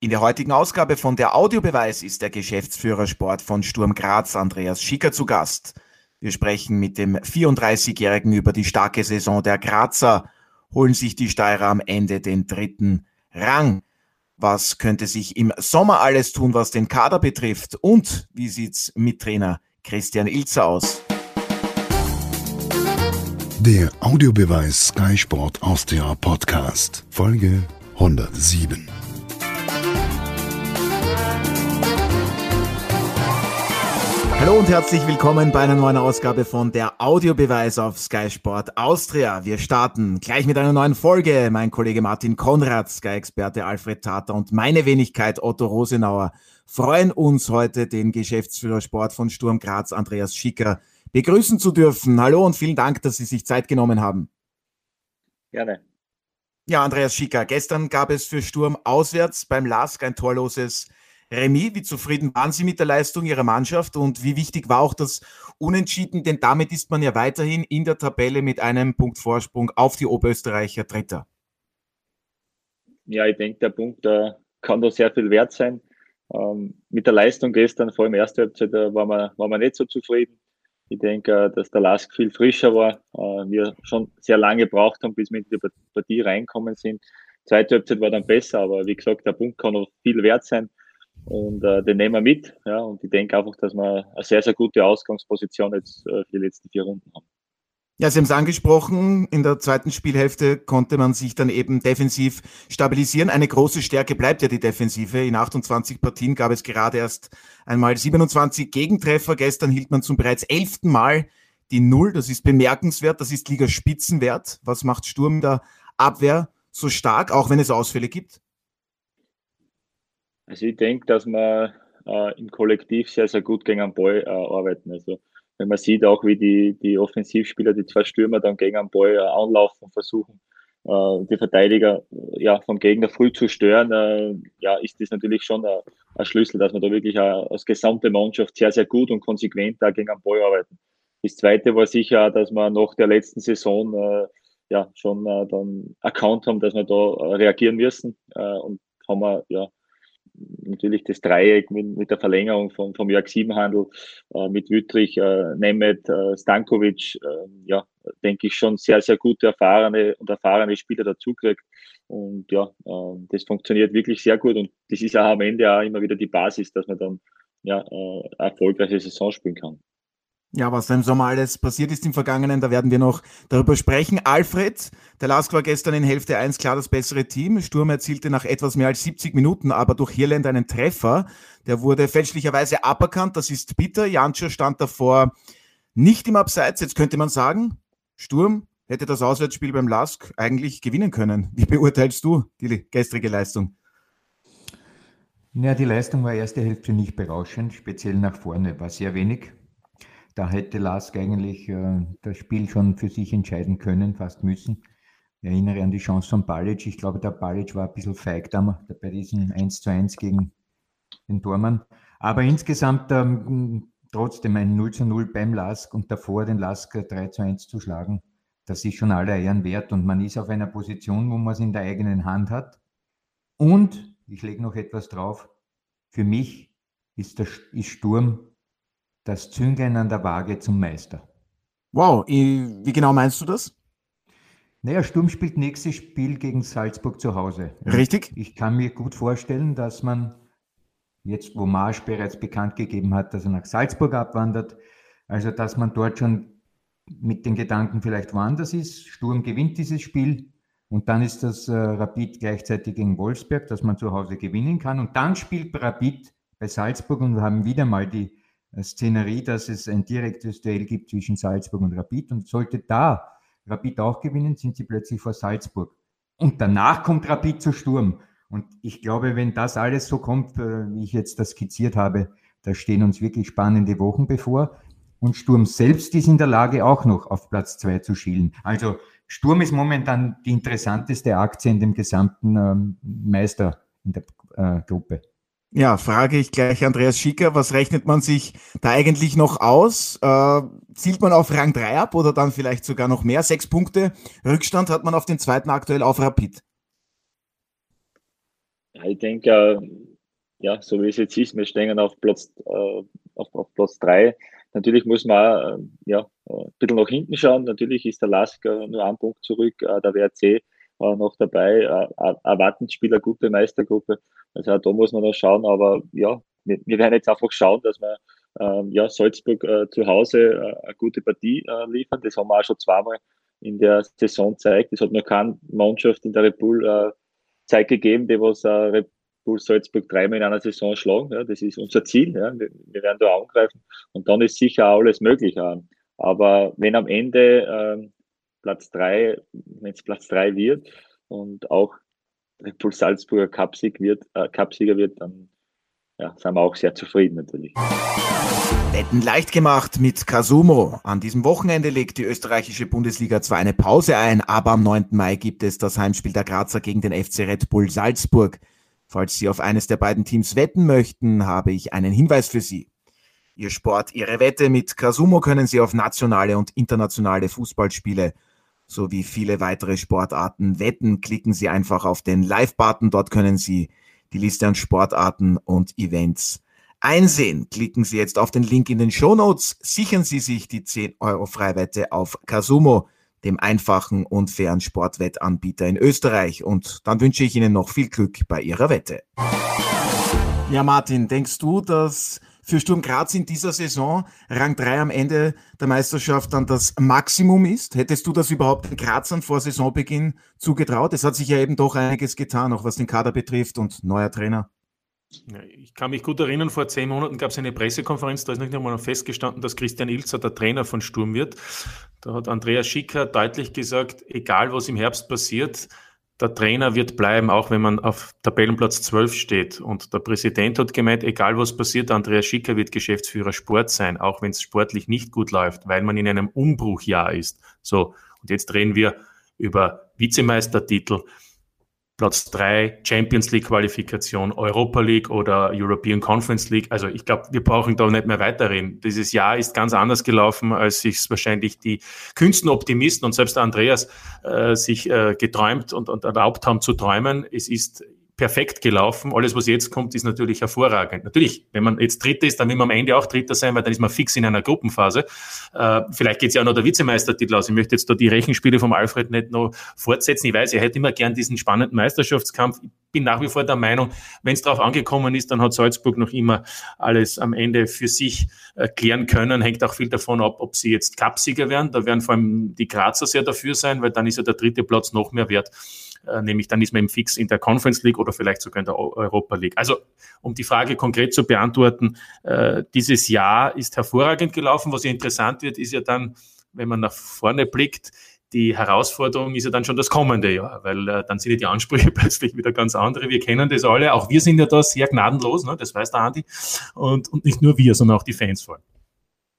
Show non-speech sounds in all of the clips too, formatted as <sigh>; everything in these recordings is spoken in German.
In der heutigen Ausgabe von der Audiobeweis ist der Geschäftsführer Sport von Sturm Graz, Andreas Schicker, zu Gast. Wir sprechen mit dem 34-Jährigen über die starke Saison der Grazer, holen sich die Steirer am Ende den dritten Rang. Was könnte sich im Sommer alles tun, was den Kader betrifft? Und wie sieht's mit Trainer Christian Ilzer aus? Der Audiobeweis Sky Sport Austria Podcast, Folge 107. Hallo und herzlich willkommen bei einer neuen Ausgabe von der Audiobeweis auf Sky Sport Austria. Wir starten gleich mit einer neuen Folge. Mein Kollege Martin Konrad, Sky-Experte Alfred Tater und meine Wenigkeit Otto Rosenauer freuen uns heute, den Geschäftsführer Sport von Sturm Graz, Andreas Schicker, begrüßen zu dürfen. Hallo und vielen Dank, dass Sie sich Zeit genommen haben. Gerne. Ja, Andreas Schicker, gestern gab es für Sturm auswärts beim LASK ein torloses Remy, wie zufrieden waren Sie mit der Leistung Ihrer Mannschaft und wie wichtig war auch das Unentschieden? Denn damit ist man ja weiterhin in der Tabelle mit einem Punkt Vorsprung auf die Oberösterreicher Dritter. Ja, ich denke, der Punkt äh, kann da sehr viel wert sein. Ähm, mit der Leistung gestern, vor allem erste Halbzeit, äh, waren, wir, waren wir nicht so zufrieden. Ich denke, äh, dass der Lask viel frischer war. Äh, wir schon sehr lange gebraucht haben, bis wir in die Partie reinkommen sind. Zweite Halbzeit war dann besser, aber wie gesagt, der Punkt kann noch viel wert sein. Und äh, den nehmen wir mit. Ja, und ich denke einfach, dass wir eine sehr, sehr gute Ausgangsposition jetzt äh, für die letzten vier Runden haben. Ja, Sie haben es angesprochen, in der zweiten Spielhälfte konnte man sich dann eben defensiv stabilisieren. Eine große Stärke bleibt ja die Defensive. In 28 Partien gab es gerade erst einmal 27 Gegentreffer. Gestern hielt man zum bereits elften Mal die Null. Das ist bemerkenswert. Das ist Ligaspitzenwert. Was macht Sturm der Abwehr so stark, auch wenn es Ausfälle gibt? Also ich denke, dass wir äh, im Kollektiv sehr, sehr gut gegen den Ball äh, arbeiten. Also wenn man sieht auch, wie die, die Offensivspieler, die zwei Stürmer dann gegen den Ball äh, anlaufen, versuchen, äh, die Verteidiger äh, ja, vom Gegner früh zu stören, äh, ja, ist das natürlich schon ein, Schlüssel, dass man da wirklich als gesamte Mannschaft sehr, sehr gut und konsequent da gegen den Ball arbeiten. Das zweite war sicher, dass wir nach der letzten Saison ja schon äh, dann erkannt haben, dass wir da reagieren müssen und haben wir ja natürlich das Dreieck mit, mit der Verlängerung vom, vom Jörg Siebenhandel, äh, mit Wüttrich, äh, Nemeth, äh, Stankovic, äh, ja, denke ich schon sehr, sehr gute, erfahrene und erfahrene Spieler dazukriegt. Und ja, äh, das funktioniert wirklich sehr gut und das ist auch am Ende auch immer wieder die Basis, dass man dann ja, äh, erfolgreiche Saison spielen kann. Ja, was im Sommer alles passiert ist im Vergangenen, da werden wir noch darüber sprechen. Alfred, der Lask war gestern in Hälfte 1 klar das bessere Team. Sturm erzielte nach etwas mehr als 70 Minuten aber durch Hirland einen Treffer. Der wurde fälschlicherweise aberkannt. Das ist bitter. Jancho stand davor nicht im Abseits. Jetzt könnte man sagen, Sturm hätte das Auswärtsspiel beim Lask eigentlich gewinnen können. Wie beurteilst du die gestrige Leistung? Ja, die Leistung war erste Hälfte nicht berauschend, speziell nach vorne war sehr wenig da hätte Lask eigentlich äh, das Spiel schon für sich entscheiden können, fast müssen. Ich erinnere an die Chance von Balic. Ich glaube, der Balic war ein bisschen feig da bei diesem 1 zu 1 gegen den Tormann. Aber insgesamt ähm, trotzdem ein 0 zu 0 beim Lask und davor den Lask 3 zu 1 zu schlagen, das ist schon aller Ehren wert und man ist auf einer Position, wo man es in der eigenen Hand hat. Und ich lege noch etwas drauf. Für mich ist, der, ist Sturm das Zünglein an der Waage zum Meister. Wow, wie genau meinst du das? Naja, Sturm spielt nächstes Spiel gegen Salzburg zu Hause. Richtig. Ich kann mir gut vorstellen, dass man jetzt, wo Marsch bereits bekannt gegeben hat, dass er nach Salzburg abwandert, also dass man dort schon mit den Gedanken vielleicht woanders ist. Sturm gewinnt dieses Spiel und dann ist das äh, Rapid gleichzeitig gegen Wolfsberg, dass man zu Hause gewinnen kann. Und dann spielt Rapid bei Salzburg und wir haben wieder mal die Szenerie, dass es ein direktes Duell gibt zwischen Salzburg und Rapid. Und sollte da Rapid auch gewinnen, sind sie plötzlich vor Salzburg. Und danach kommt Rapid zu Sturm. Und ich glaube, wenn das alles so kommt, äh, wie ich jetzt das skizziert habe, da stehen uns wirklich spannende Wochen bevor. Und Sturm selbst ist in der Lage, auch noch auf Platz zwei zu schielen. Also Sturm ist momentan die interessanteste Aktie in dem gesamten ähm, Meister in der äh, Gruppe. Ja, frage ich gleich Andreas Schicker, was rechnet man sich da eigentlich noch aus? Äh, zielt man auf Rang 3 ab oder dann vielleicht sogar noch mehr? Sechs Punkte Rückstand hat man auf den zweiten aktuell auf Rapid. Ja, ich denke, äh, ja, so wie es jetzt ist, wir stehen auf Platz, äh, auf, auf Platz drei. Natürlich muss man äh, ja, ein bisschen nach hinten schauen. Natürlich ist der Lask nur ein Punkt zurück, der WRC noch dabei. Erwartend Spieler, gute Meistergruppe. Also da muss man noch schauen. Aber ja, wir, wir werden jetzt einfach schauen, dass wir ähm, ja, Salzburg äh, zu Hause äh, eine gute Partie äh, liefern. Das haben wir auch schon zweimal in der Saison gezeigt. Es hat noch keine Mannschaft in der Red Bull äh, Zeit gegeben, die was äh, Red Bull Salzburg dreimal in einer Saison schlagen. Ja, das ist unser Ziel. Ja. Wir, wir, werden da angreifen und dann ist sicher alles möglich. Ja. Aber wenn am Ende äh, Platz drei, wenn es Platz drei wird und auch Red Bull Salzburger Cupsieger wird, äh, Cupsieger wird, dann ja, sind wir auch sehr zufrieden natürlich. Wetten leicht gemacht mit Kasumo. An diesem Wochenende legt die österreichische Bundesliga zwar eine Pause ein, aber am 9. Mai gibt es das Heimspiel der Grazer gegen den FC Red Bull Salzburg. Falls Sie auf eines der beiden Teams wetten möchten, habe ich einen Hinweis für Sie. Ihr Sport, Ihre Wette mit Kasumo können Sie auf nationale und internationale Fußballspiele sowie viele weitere Sportarten wetten. Klicken Sie einfach auf den Live-Button. Dort können Sie die Liste an Sportarten und Events einsehen. Klicken Sie jetzt auf den Link in den Show Notes. Sichern Sie sich die 10 Euro Freiwette auf Kasumo, dem einfachen und fairen Sportwettanbieter in Österreich. Und dann wünsche ich Ihnen noch viel Glück bei Ihrer Wette. Ja, Martin, denkst du, dass für Sturm Graz in dieser Saison Rang 3 am Ende der Meisterschaft dann das Maximum ist? Hättest du das überhaupt den Grazern vor Saisonbeginn zugetraut? Es hat sich ja eben doch einiges getan, auch was den Kader betrifft und neuer Trainer. Ich kann mich gut erinnern, vor zehn Monaten gab es eine Pressekonferenz, da ist nicht einmal festgestanden, dass Christian Ilzer der Trainer von Sturm wird. Da hat Andreas Schicker deutlich gesagt, egal was im Herbst passiert, der Trainer wird bleiben, auch wenn man auf Tabellenplatz 12 steht. Und der Präsident hat gemeint, egal was passiert, Andreas Schicker wird Geschäftsführer Sport sein, auch wenn es sportlich nicht gut läuft, weil man in einem Umbruchjahr ist. So, und jetzt reden wir über Vizemeistertitel, Platz drei Champions League Qualifikation, Europa League oder European Conference League. Also ich glaube, wir brauchen da nicht mehr weiterreden. Dieses Jahr ist ganz anders gelaufen, als sich wahrscheinlich die kühnsten Optimisten und selbst Andreas äh, sich äh, geträumt und, und erlaubt haben zu träumen. Es ist perfekt gelaufen. Alles, was jetzt kommt, ist natürlich hervorragend. Natürlich, wenn man jetzt Dritter ist, dann will man am Ende auch Dritter sein, weil dann ist man fix in einer Gruppenphase. Äh, vielleicht geht es ja auch noch der Vizemeistertitel aus. Ich möchte jetzt da die Rechenspiele vom Alfred nicht noch fortsetzen. Ich weiß, er hätte immer gern diesen spannenden Meisterschaftskampf. Ich bin nach wie vor der Meinung, wenn es darauf angekommen ist, dann hat Salzburg noch immer alles am Ende für sich äh, klären können. Hängt auch viel davon ab, ob sie jetzt Cupsieger werden. Da werden vor allem die Grazer sehr dafür sein, weil dann ist ja der dritte Platz noch mehr wert nämlich dann ist man im Fix in der Conference League oder vielleicht sogar in der Europa League. Also um die Frage konkret zu beantworten, äh, dieses Jahr ist hervorragend gelaufen. Was ja interessant wird, ist ja dann, wenn man nach vorne blickt, die Herausforderung ist ja dann schon das kommende Jahr, weil äh, dann sind ja die Ansprüche <laughs> plötzlich wieder ganz andere. Wir kennen das alle. Auch wir sind ja da sehr gnadenlos, ne? das weiß der Andi. Und, und nicht nur wir, sondern auch die Fans vor allem.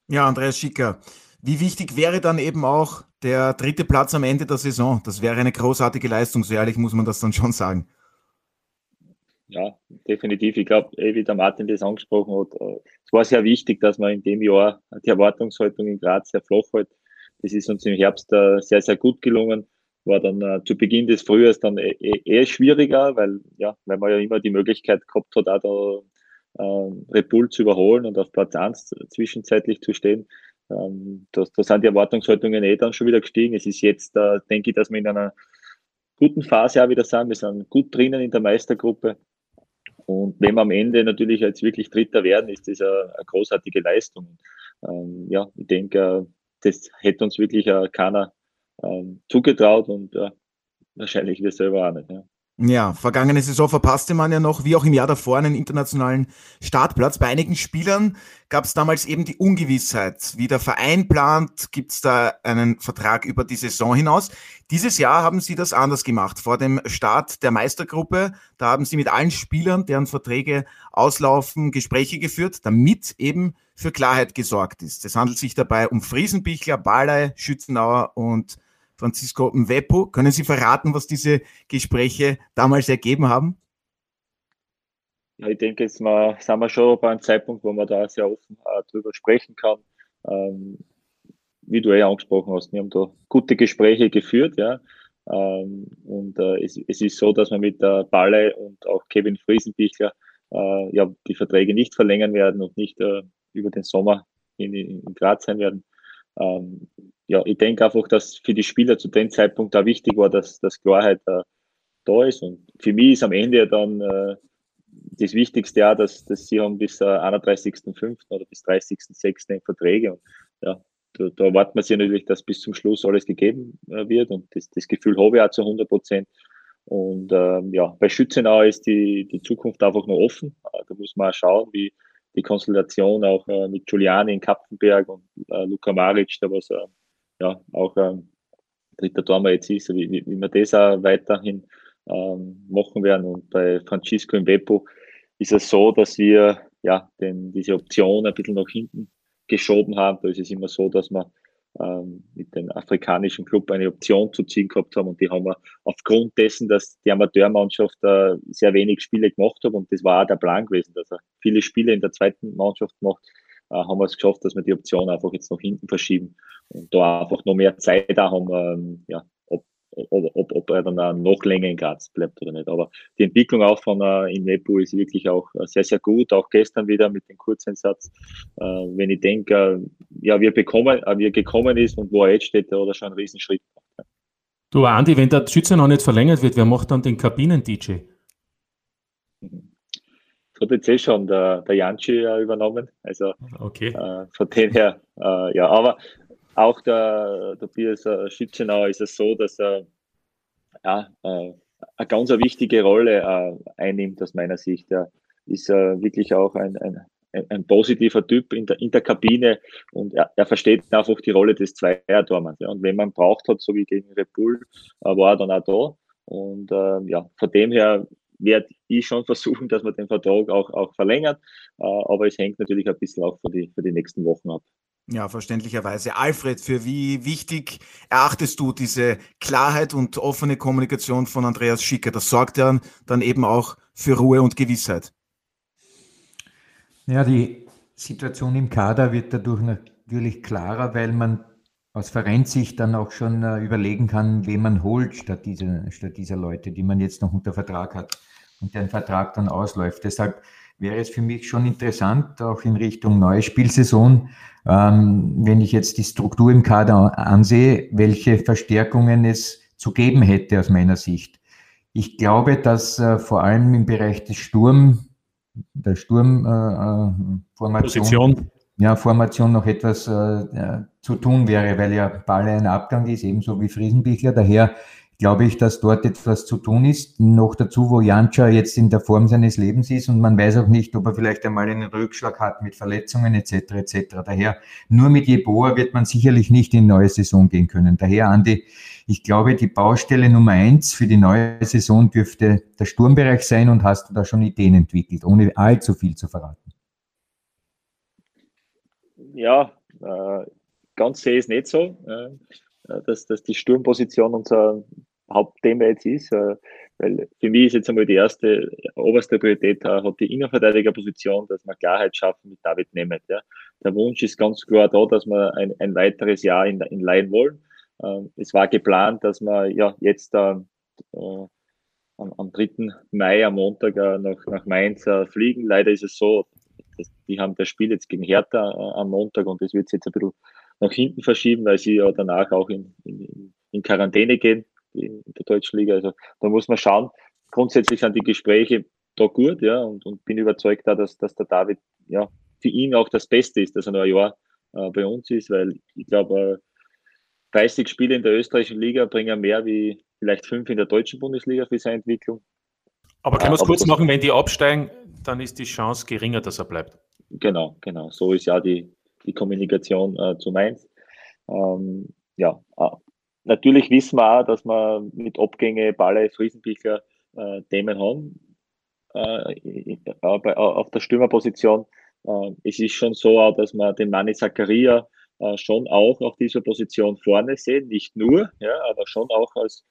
Ja, Andreas Schicker. Wie wichtig wäre dann eben auch der dritte Platz am Ende der Saison? Das wäre eine großartige Leistung, so ehrlich muss man das dann schon sagen. Ja, definitiv. Ich glaube, eh, wie der Martin das angesprochen hat, äh, es war sehr wichtig, dass man in dem Jahr die Erwartungshaltung in Graz sehr flach hält. Das ist uns im Herbst äh, sehr, sehr gut gelungen. War dann äh, zu Beginn des Frühjahrs dann eher eh, eh schwieriger, weil, ja, weil man ja immer die Möglichkeit gehabt hat, auch da äh, Red Bull zu überholen und auf Platz 1 zwischenzeitlich zu stehen. Ähm, da, da sind die Erwartungshaltungen eh dann schon wieder gestiegen. Es ist jetzt, äh, denke ich, dass wir in einer guten Phase auch wieder sind. Wir sind gut drinnen in der Meistergruppe. Und wenn wir am Ende natürlich jetzt wirklich Dritter werden, ist das eine, eine großartige Leistung. Ähm, ja, ich denke, das hätte uns wirklich äh, keiner ähm, zugetraut und äh, wahrscheinlich wir selber auch nicht. Ja. Ja, vergangene Saison verpasste man ja noch, wie auch im Jahr davor, einen internationalen Startplatz. Bei einigen Spielern gab es damals eben die Ungewissheit. Wie der Verein plant, gibt es da einen Vertrag über die Saison hinaus. Dieses Jahr haben sie das anders gemacht. Vor dem Start der Meistergruppe, da haben sie mit allen Spielern, deren Verträge auslaufen, Gespräche geführt, damit eben für Klarheit gesorgt ist. Es handelt sich dabei um Friesenbichler, Baley, Schützenauer und Francisco Mwepo. Können Sie verraten, was diese Gespräche damals ergeben haben? Ja, ich denke, jetzt mal, sind wir schon bei einem Zeitpunkt, wo man da sehr offen äh, drüber sprechen kann. Ähm, wie du eh angesprochen hast, wir haben da gute Gespräche geführt, ja. Ähm, und äh, es, es, ist so, dass wir mit der Balle und auch Kevin Friesenbichler äh, ja, die Verträge nicht verlängern werden und nicht äh, über den Sommer in, in Graz sein werden. Ähm, ja, ich denke einfach, dass für die Spieler zu dem Zeitpunkt da wichtig war, dass, dass Klarheit äh, da ist. Und für mich ist am Ende dann äh, das Wichtigste ja, dass, dass sie haben bis äh, 31.05. oder bis 30.06. Verträge. Und ja, da, da erwartet man sich natürlich, dass bis zum Schluss alles gegeben äh, wird. Und das, das Gefühl habe ich auch zu 100 Prozent. Und ähm, ja, bei Schützenau ist die, die Zukunft einfach noch offen. Äh, da muss man auch schauen, wie die Konstellation auch äh, mit Giuliani in Kapfenberg und äh, Luka Maric, da was äh, ja auch ähm, dritter Tormann jetzt ist, wie, wie, wie wir das auch weiterhin ähm, machen werden. Und bei Francisco im Beppo ist es so, dass wir ja den, diese Option ein bisschen nach hinten geschoben haben. Da ist es immer so, dass wir ähm, mit dem afrikanischen Club eine Option zu ziehen gehabt haben und die haben wir aufgrund dessen, dass die Amateurmannschaft äh, sehr wenig Spiele gemacht hat und das war auch der Plan gewesen, dass er viele Spiele in der zweiten Mannschaft macht, haben wir es geschafft, dass wir die Option einfach jetzt nach hinten verschieben und da einfach noch mehr Zeit da haben, ähm, ja, ob, ob, ob er dann auch noch länger in Graz bleibt oder nicht. Aber die Entwicklung auch von äh, in Nepo ist wirklich auch äh, sehr, sehr gut. Auch gestern wieder mit dem Kurzeinsatz. Äh, wenn ich denke, äh, ja, wie er, bekommen, äh, wie er gekommen ist und wo er jetzt steht, da hat er schon einen Riesenschritt gemacht. Du, Andi, wenn der Schütze noch nicht verlängert wird, wer macht dann den Kabinen-DJ? Das hat jetzt eh schon der, der Janci äh, übernommen. Also okay. äh, von dem her, äh, ja, aber auch der Tobias Schützenauer ist es so, dass er ja, äh, eine ganz wichtige Rolle äh, einnimmt aus meiner Sicht. Er ist äh, wirklich auch ein, ein, ein positiver Typ in der, in der Kabine und er, er versteht einfach die Rolle des Zweiertormanns. Ja. Und wenn man braucht hat, so wie gegen Red Bull, war er dann auch da. Und äh, ja, von dem her werde ich schon <laughs> versuchen, dass man den Vertrag auch, auch verlängert. Äh, aber es hängt natürlich ein bisschen auch für die, für die nächsten Wochen ab. Ja, verständlicherweise. Alfred, für wie wichtig erachtest du diese Klarheit und offene Kommunikation von Andreas Schicker? Das sorgt ja dann eben auch für Ruhe und Gewissheit. Ja, die Situation im Kader wird dadurch natürlich klarer, weil man aus Vereinssicht dann auch schon äh, überlegen kann, wen man holt statt dieser, statt dieser Leute, die man jetzt noch unter Vertrag hat und deren Vertrag dann ausläuft. Deshalb wäre es für mich schon interessant, auch in Richtung neue Spielsaison, ähm, wenn ich jetzt die Struktur im Kader ansehe, welche Verstärkungen es zu geben hätte aus meiner Sicht. Ich glaube, dass äh, vor allem im Bereich des Sturm, der Sturmformation, äh, ja, Formation noch etwas äh, zu tun wäre, weil ja Balle ein Abgang ist, ebenso wie Friesenbichler. Daher glaube ich, dass dort etwas zu tun ist. Noch dazu, wo Jancha jetzt in der Form seines Lebens ist und man weiß auch nicht, ob er vielleicht einmal einen Rückschlag hat mit Verletzungen etc. etc. Daher nur mit Jeboa wird man sicherlich nicht in neue Saison gehen können. Daher, Andi, ich glaube, die Baustelle Nummer eins für die neue Saison dürfte der Sturmbereich sein und hast du da schon Ideen entwickelt, ohne allzu viel zu verraten? Ja, äh, ganz sehe ich es nicht so. Äh, dass, dass die Sturmposition unser Hauptthema jetzt ist, äh, weil für mich ist jetzt einmal die erste oberste Priorität, hat die Innenverteidigerposition, dass wir Klarheit schaffen mit David Nemeth. Ja. Der Wunsch ist ganz klar da, dass wir ein, ein weiteres Jahr in, in Leihen wollen. Ähm, es war geplant, dass wir ja jetzt äh, am, am 3. Mai am Montag nach, nach Mainz fliegen. Leider ist es so, dass die haben das Spiel jetzt gegen Hertha äh, am Montag und das wird jetzt ein bisschen nach hinten verschieben, weil sie ja danach auch in, in, in Quarantäne gehen in der deutschen Liga. Also da muss man schauen. Grundsätzlich sind die Gespräche da gut, ja, und, und bin überzeugt da, dass, dass der David ja für ihn auch das Beste ist, dass er noch ein Jahr äh, bei uns ist, weil ich glaube, äh, 30 Spiele in der österreichischen Liga bringen mehr wie vielleicht fünf in der deutschen Bundesliga für seine Entwicklung. Aber können wir es kurz machen, wenn die absteigen, dann ist die Chance geringer, dass er bleibt. Genau, genau. So ist ja die, die Kommunikation äh, zu Mainz. Ähm, ja, äh, Natürlich wissen wir auch, dass wir mit Abgänge, Balle, Friesenbichler äh, Themen haben. Äh, auf der Stürmerposition. Äh, es ist schon so, dass wir den Manni Zakaria äh, schon auch auf dieser Position vorne sehen. Nicht nur, ja, aber schon auch als,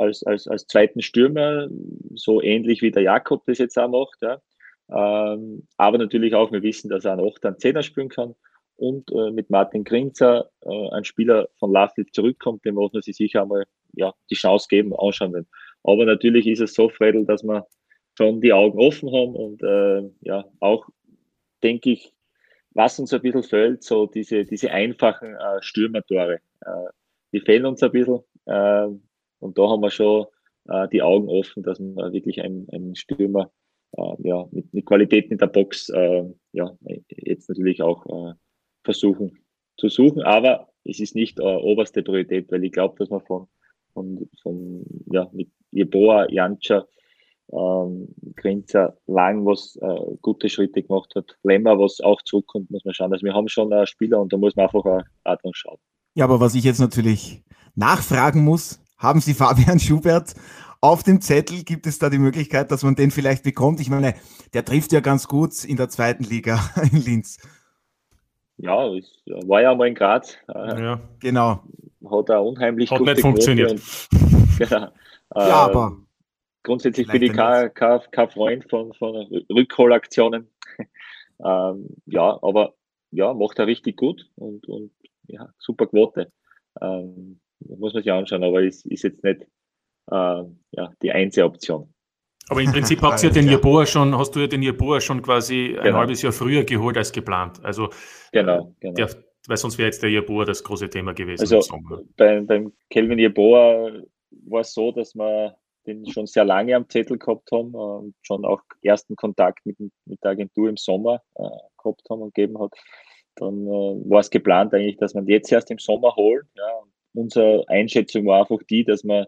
als, als, als zweiten Stürmer, so ähnlich wie der Jakob das jetzt auch macht. Ja. Ähm, aber natürlich auch, wir wissen, dass er auch dann Zehner spielen kann und äh, mit Martin Grinzer, äh, ein Spieler von Lafit zurückkommt, den muss man sich sicher einmal ja, die Chance geben, anschauen werden. Aber natürlich ist es so, Fredel, dass wir schon die Augen offen haben und äh, ja, auch, denke ich, was uns ein bisschen fehlt, so diese, diese einfachen äh, Stürmertore. Äh, die fehlen uns ein bisschen. Äh, und da haben wir schon äh, die Augen offen, dass wir wirklich einen, einen Stürmer äh, ja, mit, mit Qualität in der Box äh, ja, jetzt natürlich auch äh, versuchen zu suchen. Aber es ist nicht äh, oberste Priorität, weil ich glaube, dass man von, von, von ja, mit Jeboa, Jancha, ähm, Grenzer lang was äh, gute Schritte gemacht hat. Lemmer, was auch zurückkommt, muss man schauen. Also wir haben schon einen Spieler und da muss man einfach auch, schauen. Ja, aber was ich jetzt natürlich nachfragen muss, haben Sie <laughs> Fabian Schubert auf dem Zettel? Gibt es da die Möglichkeit, dass man den vielleicht bekommt? Ich meine, der trifft ja ganz gut in der zweiten Liga <laughs> in Linz. Ja, ich war ja mal in Graz. Äh, ja. Genau. Hat er unheimlich Hat nicht funktioniert. Und, <laughs> genau, ja, aber grundsätzlich bin ich kein, kein, kein, Freund von, von Rückholaktionen. ähm, ja, aber ja, macht er richtig gut und, und ja, super Quote. Ähm, muss man sich anschauen, aber ist, ist jetzt nicht äh, ja, die einzige Option. Aber im Prinzip <laughs> habt ihr den Jeboa schon, hast du ja den Jeboa schon quasi ein genau. halbes Jahr früher geholt als geplant. Also genau, genau. Der, weil sonst wäre jetzt der Jeboa das große Thema gewesen. Also beim, beim Kelvin Jeboa war es so, dass wir den schon sehr lange am Zettel gehabt haben und schon auch ersten Kontakt mit, mit der Agentur im Sommer äh, gehabt haben und gegeben hat. Dann äh, war es geplant eigentlich, dass man jetzt erst im Sommer holt. Ja. Unsere Einschätzung war einfach die, dass wir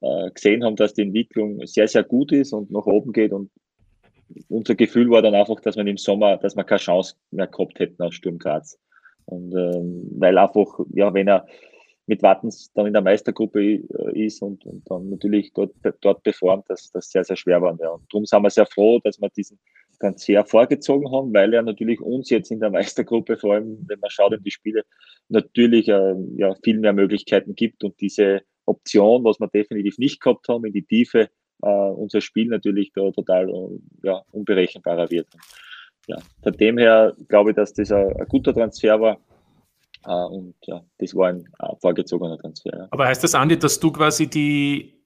äh, gesehen haben, dass die Entwicklung sehr, sehr gut ist und nach oben geht. Und unser Gefühl war dann einfach, dass man im Sommer, dass wir keine Chance mehr gehabt hätten aus Sturm Graz. Und ähm, weil einfach, ja, wenn er mit Wattens dann in der Meistergruppe äh, ist und, und dann natürlich dort, dort performt, dass das sehr, sehr schwer war. Ja. Und darum sind wir sehr froh, dass wir diesen Transfer vorgezogen haben, weil er natürlich uns jetzt in der Meistergruppe, vor allem wenn man schaut in die Spiele, natürlich äh, ja, viel mehr Möglichkeiten gibt und diese Option, was wir definitiv nicht gehabt haben, in die Tiefe, äh, unser Spiel natürlich da total äh, ja, unberechenbarer wird. Ja, von dem her glaube ich, dass das ein, ein guter Transfer war Uh, und ja, das war ein uh, vorgezogener Transfer. Ja. Aber heißt das, Andi, dass du quasi die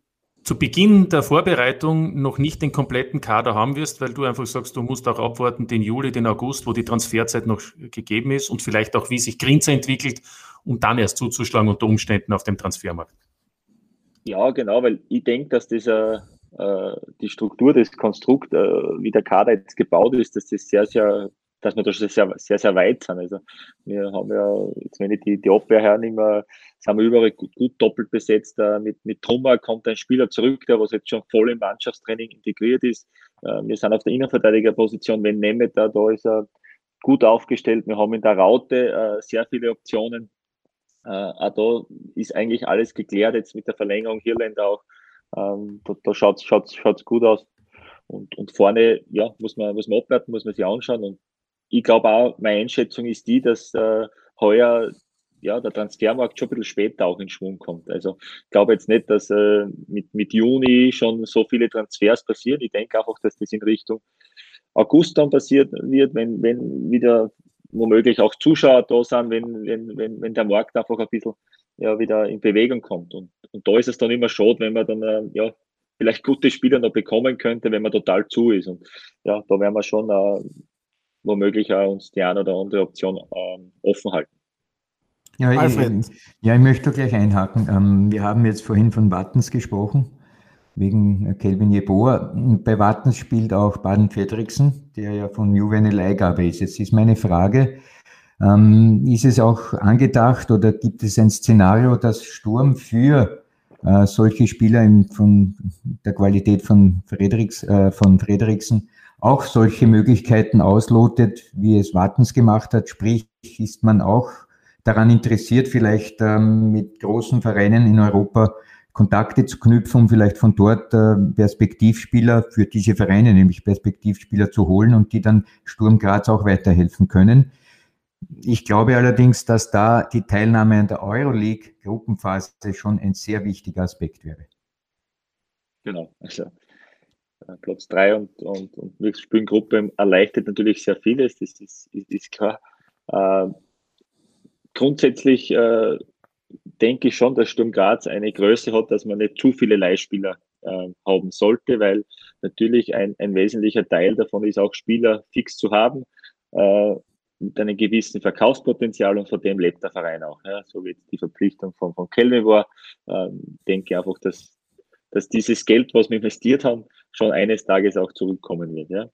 zu Beginn der Vorbereitung noch nicht den kompletten Kader haben wirst, weil du einfach sagst, du musst auch abwarten den Juli, den August, wo die Transferzeit noch gegeben ist und vielleicht auch, wie sich Grinzer entwickelt, um dann erst zuzuschlagen unter Umständen auf dem Transfermarkt? Ja, genau, weil ich denke, dass dieser äh, die Struktur, das Konstrukt, äh, wie der Kader jetzt gebaut ist, dass das sehr, sehr dass wir da schon sehr, sehr, sehr weit sind. Also wir haben ja, jetzt wenn ich die, die Abwehr hernehme, sind wir überall gut, gut doppelt besetzt. Äh, mit, mit Trummer kommt ein Spieler zurück, der was jetzt schon voll im Mannschaftstraining integriert ist. Äh, wir sind auf der Innenverteidigerposition, wenn Nemeth da, da ist er gut aufgestellt. Wir haben in der Raute äh, sehr viele Optionen. auch da ist eigentlich alles geklärt, jetzt mit der Verlängerung Hirländer auch. Ähm, da da schaut es gut aus. Und, und vorne, ja, muss man, muss man abwarten, muss man sich anschauen. Und ich glaube auch, meine Einschätzung ist die, dass äh, heuer ja, der Transfermarkt schon ein bisschen später auch in Schwung kommt. Also ich glaube jetzt nicht, dass äh, mit, mit Juni schon so viele Transfers passieren. Ich denke einfach, dass das in Richtung August dann passiert wird, wenn, wenn wieder womöglich auch Zuschauer da sind, wenn, wenn, wenn, wenn der Markt einfach ein bisschen ja, wieder in Bewegung kommt. Und, und da ist es dann immer schade, wenn man dann äh, ja, vielleicht gute Spieler noch bekommen könnte, wenn man total zu ist. Und ja, da werden wir schon äh, womöglich auch uns die eine oder andere Option ähm, offen halten. Ja, ich, ja, ich möchte gleich einhaken. Ähm, wir haben jetzt vorhin von Wattens gesprochen, wegen Kelvin Jeboa. Bei Wattens spielt auch Baden Fedriksen, der ja von Juve Leihgabe ist. Jetzt ist meine Frage, ähm, ist es auch angedacht oder gibt es ein Szenario, dass Sturm für äh, solche Spieler in, von der Qualität von, Friedrichs, äh, von Frederiksen auch solche Möglichkeiten auslotet, wie es Wartens gemacht hat. Sprich, ist man auch daran interessiert, vielleicht ähm, mit großen Vereinen in Europa Kontakte zu knüpfen, um vielleicht von dort äh, Perspektivspieler für diese Vereine, nämlich Perspektivspieler zu holen und die dann Sturm Graz auch weiterhelfen können. Ich glaube allerdings, dass da die Teilnahme an der Euroleague Gruppenphase schon ein sehr wichtiger Aspekt wäre. Genau, also Platz 3 und, und, und wir erleichtert natürlich sehr vieles, das ist, ist, ist klar. Äh, grundsätzlich äh, denke ich schon, dass Sturm Graz eine Größe hat, dass man nicht zu viele Leihspieler äh, haben sollte, weil natürlich ein, ein wesentlicher Teil davon ist auch Spieler fix zu haben, äh, mit einem gewissen Verkaufspotenzial und von dem lebt der Verein auch. Ja. So wie jetzt die Verpflichtung von, von Kelvin war, äh, denke einfach, dass, dass dieses Geld, was wir investiert haben, schon eines Tages auch zurückkommen wird. Ja.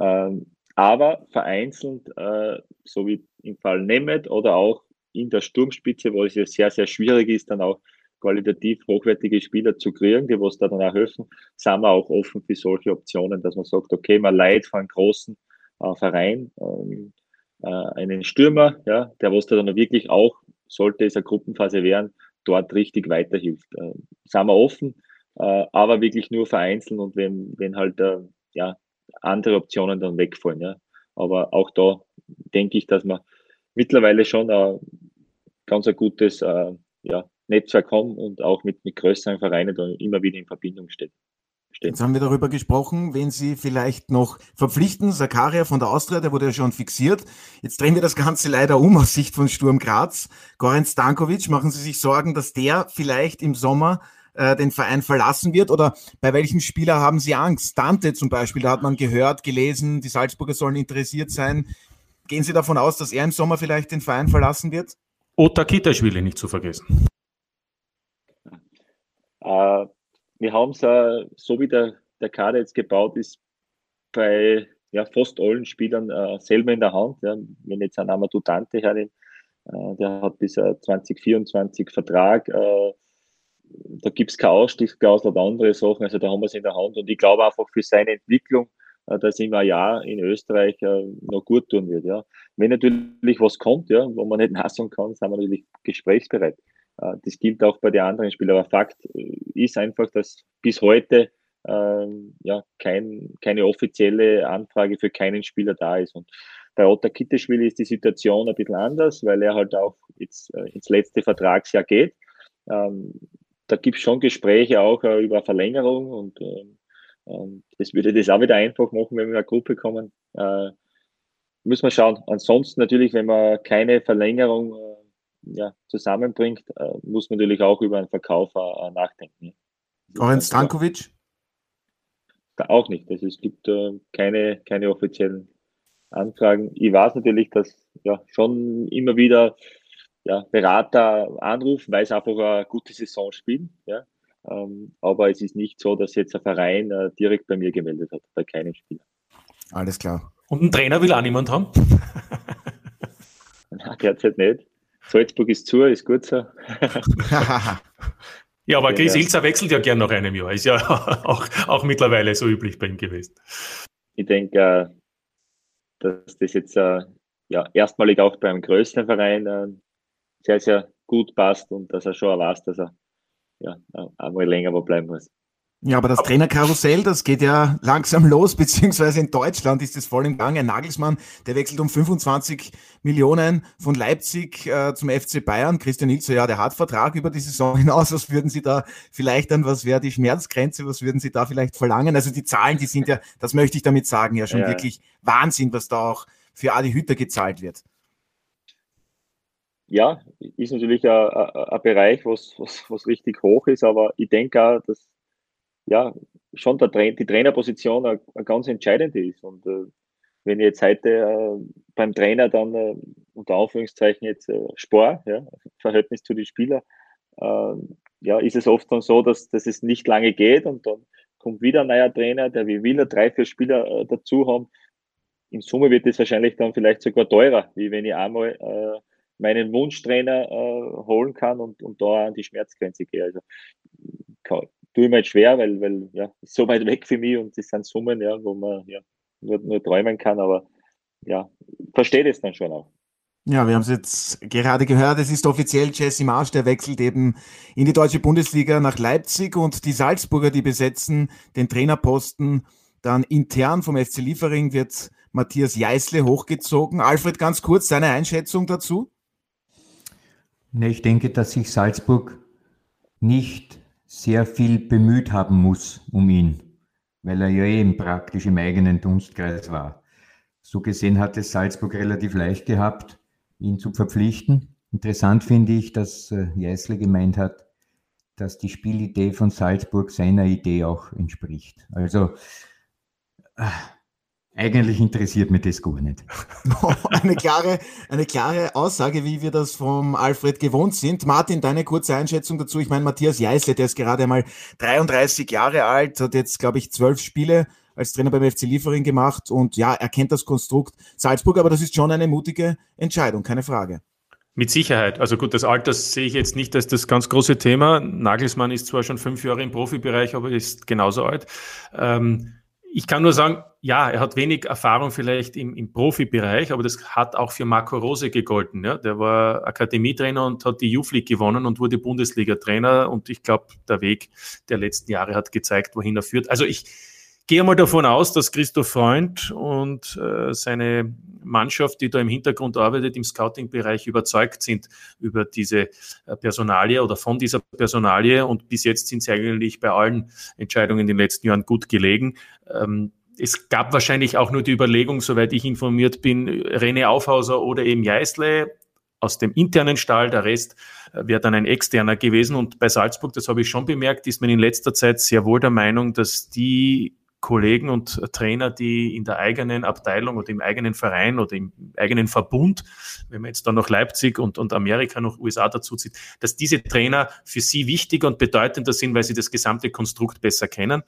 Ähm, aber vereinzelt, äh, so wie im Fall Nemeth oder auch in der Sturmspitze, wo es ja sehr, sehr schwierig ist, dann auch qualitativ hochwertige Spieler zu kriegen, die was da dann auch helfen, sind wir auch offen für solche Optionen, dass man sagt, okay, man leiht von einem großen äh, Verein ähm, äh, einen Stürmer, ja, der was da dann wirklich auch, sollte es eine Gruppenphase werden, dort richtig weiterhilft. Äh, sind wir offen, äh, aber wirklich nur vereinzelt und wenn, wenn halt äh, ja, andere Optionen dann wegfallen. Ja. Aber auch da denke ich, dass man mittlerweile schon ein ganz ein gutes äh, ja, Netzwerk haben und auch mit, mit größeren Vereinen da immer wieder in Verbindung steht. Jetzt haben wir darüber gesprochen, wen Sie vielleicht noch verpflichten. Sakaria von der Austria, der wurde ja schon fixiert. Jetzt drehen wir das Ganze leider um aus Sicht von Sturm Graz. Goran Stankovic, machen Sie sich Sorgen, dass der vielleicht im Sommer äh, den Verein verlassen wird? Oder bei welchem Spieler haben Sie Angst? Dante zum Beispiel, da hat man gehört, gelesen, die Salzburger sollen interessiert sein. Gehen Sie davon aus, dass er im Sommer vielleicht den Verein verlassen wird? Ota Kitaschwili nicht zu vergessen. Äh, wir haben es, äh, so wie der, der Kader jetzt gebaut ist, bei ja, fast allen Spielern äh, selber in der Hand. Ja. Wenn jetzt ein Amadou Dante hernimmt, äh, der hat bis 2024 äh, Vertrag. Äh, da gibt es kein Ausstiegsklausel oder andere Sachen, also da haben wir es in der Hand. Und ich glaube einfach für seine Entwicklung, äh, dass ihm ein Jahr in Österreich äh, noch gut tun wird. Ja. Wenn natürlich was kommt, ja, wo man nicht <laughs> nachsagen kann, sind wir natürlich gesprächsbereit. Äh, das gilt auch bei den anderen Spielern. Aber Fakt ist einfach, dass bis heute ähm, ja, kein, keine offizielle Anfrage für keinen Spieler da ist. Und bei Otta Kitteschwili ist die Situation ein bisschen anders, weil er halt auch jetzt äh, ins letzte Vertragsjahr geht. Ähm, da gibt es schon Gespräche auch äh, über Verlängerung und ähm, ähm, das würde das auch wieder einfach machen, wenn wir in eine Gruppe kommen. Äh, müssen wir schauen. Ansonsten natürlich, wenn man keine Verlängerung äh, ja, zusammenbringt, äh, muss man natürlich auch über einen Verkauf nachdenken. Goran Stankovic? Auch nicht. Also es gibt keine, keine offiziellen Anfragen. Ich weiß natürlich, dass ja schon immer wieder ja, Berater anrufen, weil sie einfach eine gute Saison spielen. Ja. Ähm, aber es ist nicht so, dass jetzt ein Verein äh, direkt bei mir gemeldet hat, bei keinem Spieler. Alles klar. Und einen Trainer will auch niemand haben? <laughs> Nein, derzeit nicht. Salzburg ist zu, ist gut so. <laughs> ja, aber Chris Ilzer wechselt ja gern nach einem Jahr. Ist ja <laughs> auch, auch mittlerweile so üblich bei ihm gewesen. Ich denke, äh, dass das jetzt äh, ja, erstmalig auch beim größten Verein äh, sehr, sehr gut passt und dass er schon weiß, dass er ja, einmal länger wo bleiben muss. Ja, aber das Trainerkarussell, das geht ja langsam <laughs> los, beziehungsweise in Deutschland ist es voll im Gange. Nagelsmann, der wechselt um 25 Millionen von Leipzig äh, zum FC Bayern. Christian Ilzer, ja, der hat Vertrag über die Saison <laughs> hinaus. Was würden Sie da vielleicht dann, was wäre die Schmerzgrenze, was würden Sie da vielleicht verlangen? Also die Zahlen, die sind ja, das möchte ich damit sagen, ja schon ja. wirklich Wahnsinn, was da auch für Adi Hütter gezahlt wird ja, ist natürlich ein, ein Bereich, was, was, was richtig hoch ist, aber ich denke auch, dass ja schon der, die Trainerposition eine, eine ganz entscheidende ist. Und äh, wenn ich jetzt heute äh, beim Trainer dann äh, unter Anführungszeichen jetzt äh, Spar, ja, Verhältnis zu den Spielern, äh, ja, ist es oft dann so, dass, dass es nicht lange geht und dann kommt wieder ein neuer Trainer, der wie will, drei, vier Spieler äh, dazu haben. In Summe wird es wahrscheinlich dann vielleicht sogar teurer, wie wenn ich einmal äh, meinen Wunschtrainer äh, holen kann und, und da an die Schmerzgrenze gehe. Also kann, tue ich mir jetzt schwer, weil, weil ja, ist so weit weg für mich und das sind Summen, ja, wo man ja nur, nur träumen kann, aber ja, verstehe das dann schon auch. Ja, wir haben es jetzt gerade gehört, es ist offiziell Jesse Marsch, der wechselt eben in die deutsche Bundesliga nach Leipzig und die Salzburger, die besetzen den Trainerposten dann intern vom FC Liefering wird Matthias Jeißle hochgezogen. Alfred, ganz kurz seine Einschätzung dazu? Ich denke, dass sich Salzburg nicht sehr viel bemüht haben muss um ihn, weil er ja eben praktisch im eigenen Dunstkreis war. So gesehen hat es Salzburg relativ leicht gehabt, ihn zu verpflichten. Interessant finde ich, dass äh, Jessle gemeint hat, dass die Spielidee von Salzburg seiner Idee auch entspricht. Also äh, eigentlich interessiert mich das gar nicht. <laughs> eine, klare, eine klare Aussage, wie wir das vom Alfred gewohnt sind. Martin, deine kurze Einschätzung dazu. Ich meine, Matthias Jeißle, der ist gerade einmal 33 Jahre alt, hat jetzt, glaube ich, zwölf Spiele als Trainer beim FC Liefering gemacht und ja, er kennt das Konstrukt Salzburg, aber das ist schon eine mutige Entscheidung, keine Frage. Mit Sicherheit. Also gut, das Alter sehe ich jetzt nicht als das ganz große Thema. Nagelsmann ist zwar schon fünf Jahre im Profibereich, aber ist genauso alt. Ähm, ich kann nur sagen, ja, er hat wenig Erfahrung vielleicht im, im Profibereich, aber das hat auch für Marco Rose gegolten. Ja? Der war Akademietrainer und hat die Youth League gewonnen und wurde Bundesliga-Trainer. Und ich glaube, der Weg der letzten Jahre hat gezeigt, wohin er führt. Also ich gehe mal davon aus, dass Christoph Freund und äh, seine Mannschaft, die da im Hintergrund arbeitet, im Scouting-Bereich überzeugt sind über diese äh, Personalie oder von dieser Personalie. Und bis jetzt sind sie eigentlich bei allen Entscheidungen in den letzten Jahren gut gelegen. Ähm, es gab wahrscheinlich auch nur die Überlegung, soweit ich informiert bin, René Aufhauser oder eben Jeißle aus dem internen Stall. Der Rest äh, wäre dann ein externer gewesen. Und bei Salzburg, das habe ich schon bemerkt, ist man in letzter Zeit sehr wohl der Meinung, dass die Kollegen und Trainer, die in der eigenen Abteilung oder im eigenen Verein oder im eigenen Verbund, wenn man jetzt dann noch Leipzig und, und Amerika noch USA dazu zieht, dass diese Trainer für sie wichtiger und bedeutender sind, weil sie das gesamte Konstrukt besser kennen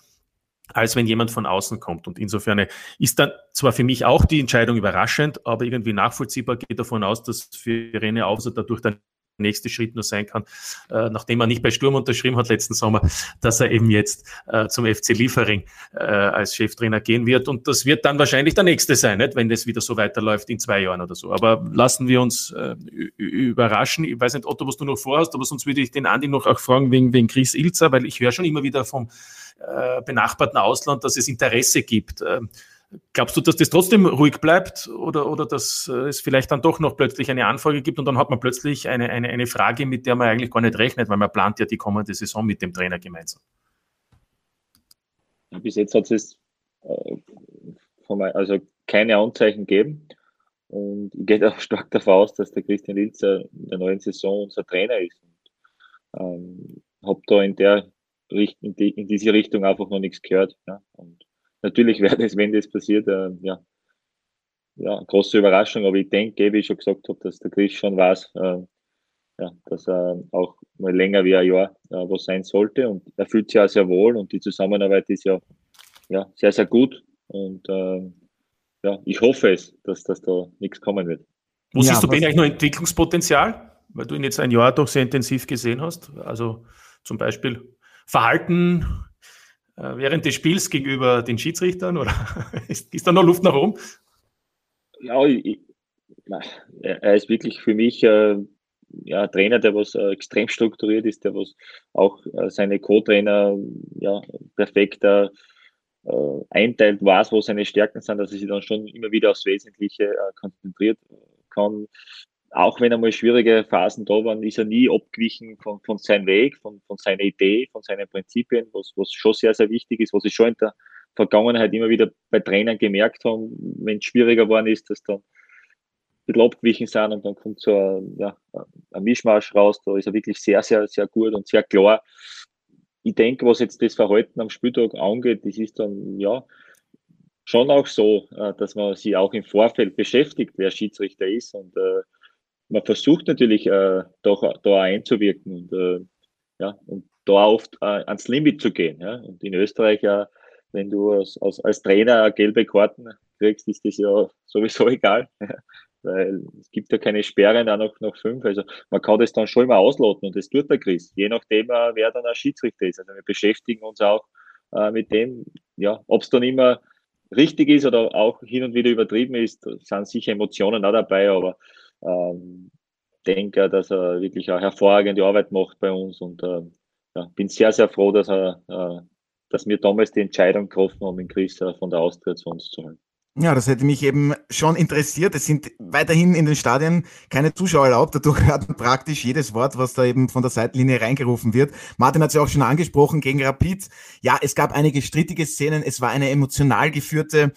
als wenn jemand von außen kommt. Und insofern ist dann zwar für mich auch die Entscheidung überraschend, aber irgendwie nachvollziehbar geht davon aus, dass für Irene Aufser dadurch dann nächste Schritt nur sein kann, äh, nachdem er nicht bei Sturm unterschrieben hat letzten Sommer, dass er eben jetzt äh, zum FC Liefering äh, als Cheftrainer gehen wird. Und das wird dann wahrscheinlich der nächste sein, nicht? wenn das wieder so weiterläuft in zwei Jahren oder so. Aber lassen wir uns äh, überraschen. Ich weiß nicht, Otto, was du noch vorhast, aber sonst würde ich den Andi noch auch fragen wegen, wegen Chris Ilzer, weil ich höre schon immer wieder vom äh, benachbarten Ausland, dass es Interesse gibt. Glaubst du, dass das trotzdem ruhig bleibt oder, oder dass äh, es vielleicht dann doch noch plötzlich eine Anfrage gibt und dann hat man plötzlich eine, eine, eine Frage, mit der man eigentlich gar nicht rechnet, weil man plant ja die kommende Saison mit dem Trainer gemeinsam? Bis jetzt hat es äh, also keine Anzeichen gegeben. Und ich gehe <laughs> auch stark davon aus, dass der Christian Ilzer in der neuen Saison unser Trainer ist. Und, ähm, habe da in der in, die, in diese Richtung einfach noch nichts gehört. Ja. Und natürlich wäre das, wenn das passiert, äh, ja, ja, große Überraschung, aber ich denke, wie ich schon gesagt habe, dass der Chris schon weiß, äh, ja, dass er auch mal länger wie ein Jahr äh, was sein sollte und er fühlt sich auch sehr wohl und die Zusammenarbeit ist ja, ja sehr, sehr gut und äh, ja, ich hoffe es, dass, dass da nichts kommen wird. Wo ja, siehst du Ben eigentlich noch Entwicklungspotenzial, weil du ihn jetzt ein Jahr doch sehr intensiv gesehen hast? Also zum Beispiel Verhalten, während des Spiels gegenüber den Schiedsrichtern oder <laughs> ist, ist da noch Luft nach oben? Ja, ich, er ist wirklich für mich äh, ja, ein Trainer, der was äh, extrem strukturiert ist, der was auch äh, seine Co-Trainer ja, perfekt äh, einteilt, weiß, wo seine Stärken sind, dass er sich dann schon immer wieder aufs Wesentliche äh, konzentriert kann auch wenn einmal schwierige Phasen da waren, ist er nie abgewichen von, von seinem Weg, von, von seiner Idee, von seinen Prinzipien, was, was schon sehr, sehr wichtig ist, was ich schon in der Vergangenheit immer wieder bei Trainern gemerkt habe, wenn es schwieriger geworden ist, dass dann ein bisschen abgewichen sind und dann kommt so ein, ja, ein Mischmasch raus, da ist er wirklich sehr, sehr, sehr gut und sehr klar. Ich denke, was jetzt das Verhalten am Spieltag angeht, das ist dann, ja, schon auch so, äh, dass man sich auch im Vorfeld beschäftigt, wer Schiedsrichter ist und äh, man versucht natürlich äh, doch da einzuwirken und, äh, ja, und da oft äh, ans Limit zu gehen. Ja. Und in Österreich ja, wenn du als, als, als Trainer gelbe Karten kriegst, ist das ja sowieso <laughs> egal. Weil es gibt ja keine Sperren auch noch, noch fünf. Also man kann das dann schon immer ausloten und das tut der Chris, je nachdem, äh, wer dann ein Schiedsrichter ist. Also wir beschäftigen uns auch äh, mit dem, ja, ob es dann immer richtig ist oder auch hin und wieder übertrieben ist, sind sicher Emotionen auch dabei, aber ähm, denke, dass er wirklich eine hervorragende Arbeit macht bei uns und äh, ja, bin sehr, sehr froh, dass er, äh, dass wir damals die Entscheidung getroffen haben, den Chris äh, von der Austria zu uns zu holen. Ja, das hätte mich eben schon interessiert. Es sind weiterhin in den Stadien keine Zuschauer erlaubt. Dadurch hört man praktisch jedes Wort, was da eben von der Seitenlinie reingerufen wird. Martin hat es ja auch schon angesprochen gegen Rapid. Ja, es gab einige strittige Szenen. Es war eine emotional geführte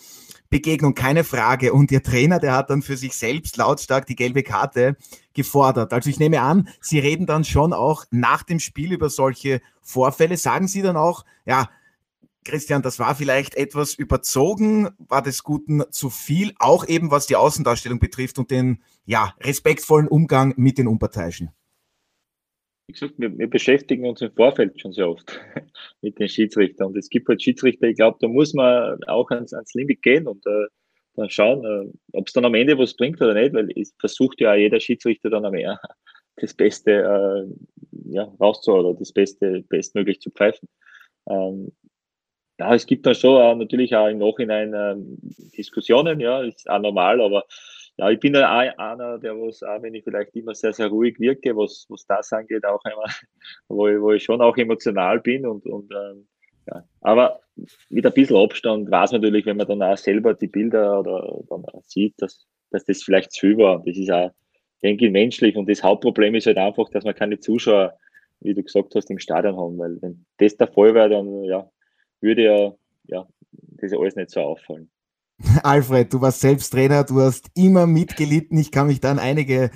Begegnung, keine Frage. Und Ihr Trainer, der hat dann für sich selbst lautstark die gelbe Karte gefordert. Also ich nehme an, Sie reden dann schon auch nach dem Spiel über solche Vorfälle. Sagen Sie dann auch, ja, Christian, das war vielleicht etwas überzogen, war des Guten zu viel, auch eben was die Außendarstellung betrifft und den ja, respektvollen Umgang mit den Unparteiischen. Wie gesagt, wir, wir, beschäftigen uns im Vorfeld schon sehr oft <laughs> mit den Schiedsrichtern. Und es gibt halt Schiedsrichter, ich glaube, da muss man auch ans, ans Limit gehen und äh, dann schauen, äh, ob es dann am Ende was bringt oder nicht, weil es versucht ja jeder Schiedsrichter dann am Ende das Beste äh, ja, rauszuholen oder das Beste bestmöglich zu pfeifen. Ähm, ja, es gibt dann schon natürlich auch im Nachhinein ähm, Diskussionen, ja, ist auch normal, aber ja, ich bin ja auch einer, der was, auch wenn ich vielleicht immer sehr, sehr ruhig wirke, was, was das angeht, auch immer, <laughs> wo ich, wo ich schon auch emotional bin und, und ähm, ja. Aber mit ein bisschen Abstand weiß man natürlich, wenn man dann auch selber die Bilder oder dann sieht, dass, dass das vielleicht zu viel war. Das ist auch, denke ich, menschlich und das Hauptproblem ist halt einfach, dass man keine Zuschauer, wie du gesagt hast, im Stadion haben, weil wenn das der Fall wäre, dann ja, würde ja, ja das alles nicht so auffallen. <laughs> Alfred, du warst selbst Trainer, du hast immer mitgelitten. Ich kann mich da an einige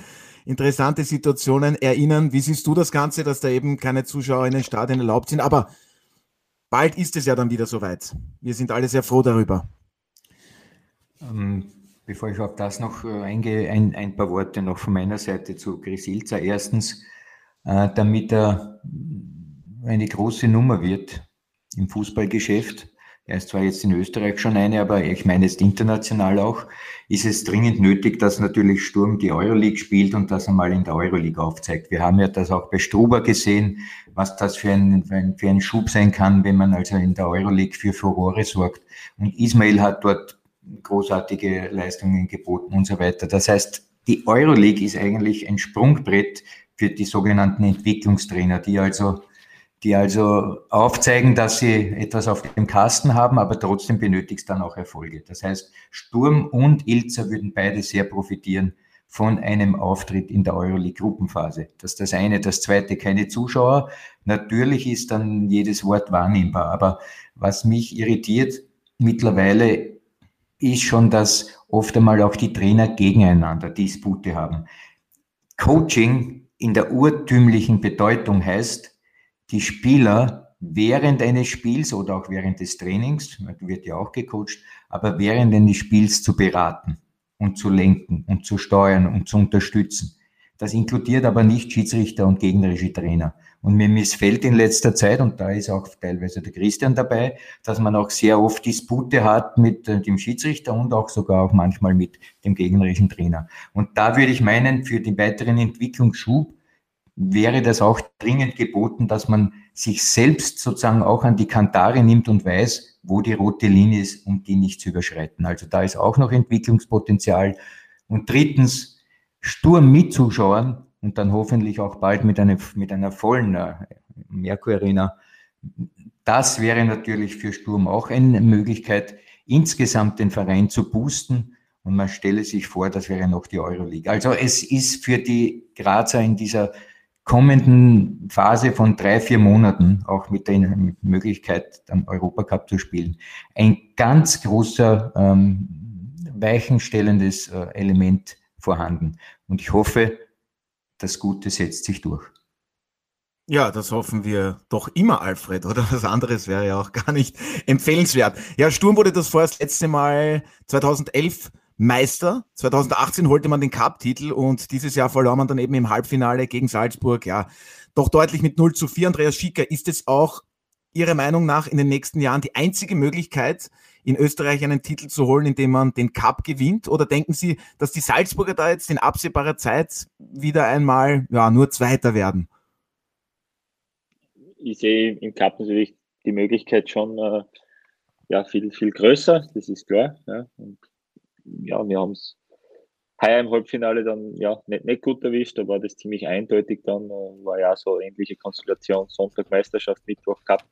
interessante Situationen erinnern. Wie siehst du das Ganze, dass da eben keine Zuschauer in den Stadien erlaubt sind? Aber bald ist es ja dann wieder soweit. Wir sind alle sehr froh darüber. Ähm, bevor ich auf das noch äh, eingehe, ein, ein, paar Worte noch von meiner Seite zu Chris Ilzer. Erstens, äh, damit er eine große Nummer wird, im Fußballgeschäft, er ist zwar jetzt in Österreich schon eine, aber ich meine jetzt international auch, ist es dringend nötig, dass natürlich Sturm die Euroleague spielt und das einmal in der Euroleague aufzeigt. Wir haben ja das auch bei Struber gesehen, was das für ein, für ein, Schub sein kann, wenn man also in der Euroleague für Furore sorgt. Und Ismail hat dort großartige Leistungen geboten und so weiter. Das heißt, die Euroleague ist eigentlich ein Sprungbrett für die sogenannten Entwicklungstrainer, die also die also aufzeigen, dass sie etwas auf dem Kasten haben, aber trotzdem benötigt es dann auch Erfolge. Das heißt, Sturm und Ilzer würden beide sehr profitieren von einem Auftritt in der Euroleague-Gruppenphase. Das ist das eine. Das zweite, keine Zuschauer. Natürlich ist dann jedes Wort wahrnehmbar, aber was mich irritiert mittlerweile ist schon, dass oft einmal auch die Trainer gegeneinander Dispute haben. Coaching in der urtümlichen Bedeutung heißt, die Spieler während eines Spiels oder auch während des Trainings, wird ja auch gecoacht, aber während eines Spiels zu beraten und zu lenken und zu steuern und zu unterstützen. Das inkludiert aber nicht Schiedsrichter und gegnerische Trainer. Und mir missfällt in letzter Zeit, und da ist auch teilweise der Christian dabei, dass man auch sehr oft Dispute hat mit äh, dem Schiedsrichter und auch sogar auch manchmal mit dem gegnerischen Trainer. Und da würde ich meinen, für den weiteren Entwicklungsschub wäre das auch dringend geboten, dass man sich selbst sozusagen auch an die Kantare nimmt und weiß, wo die rote Linie ist, um die nicht zu überschreiten. Also da ist auch noch Entwicklungspotenzial. Und drittens, Sturm mit Zuschauern und dann hoffentlich auch bald mit einer, mit einer vollen äh, Merkur Arena. Das wäre natürlich für Sturm auch eine Möglichkeit, insgesamt den Verein zu boosten. Und man stelle sich vor, das wäre noch die Euroleague. Also es ist für die Grazer in dieser kommenden Phase von drei, vier Monaten, auch mit der Möglichkeit, dann Europacup zu spielen, ein ganz großer ähm, weichenstellendes äh, Element vorhanden. Und ich hoffe, das Gute setzt sich durch. Ja, das hoffen wir doch immer, Alfred, oder was anderes wäre ja auch gar nicht empfehlenswert. Ja, Sturm wurde das vorerst letzte Mal 2011 Meister. 2018 holte man den Cup-Titel und dieses Jahr verlor man dann eben im Halbfinale gegen Salzburg. Ja, doch deutlich mit 0 zu 4. Andreas Schicker, ist es auch Ihrer Meinung nach in den nächsten Jahren die einzige Möglichkeit, in Österreich einen Titel zu holen, indem man den Cup gewinnt? Oder denken Sie, dass die Salzburger da jetzt in absehbarer Zeit wieder einmal ja, nur Zweiter werden? Ich sehe im Cup natürlich die Möglichkeit schon äh, ja, viel, viel größer, das ist klar. Ja. Und ja, wir haben es heuer im Halbfinale dann ja nicht, nicht gut erwischt, da war das ziemlich eindeutig dann, äh, war ja so ähnliche Konstellation, Sonntag Meisterschaft, Mittwoch Cup,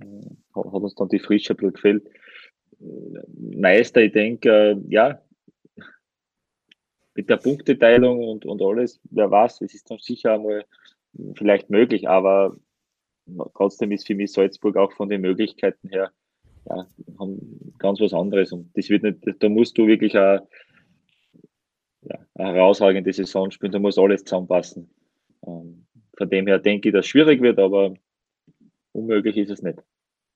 äh, hat, uns dann die Frische Blut gefehlt. Meister, ich denke, äh, ja, mit der Punkteteilung und, und alles, wer weiß, es ist dann sicher einmal vielleicht möglich, aber trotzdem ist für mich Salzburg auch von den Möglichkeiten her ja, haben ganz was anderes. Und das wird nicht, da musst du wirklich eine, ja, eine herausragende Saison spielen, da muss alles zusammenpassen. Ähm, von dem her denke ich, dass es schwierig wird, aber unmöglich ist es nicht.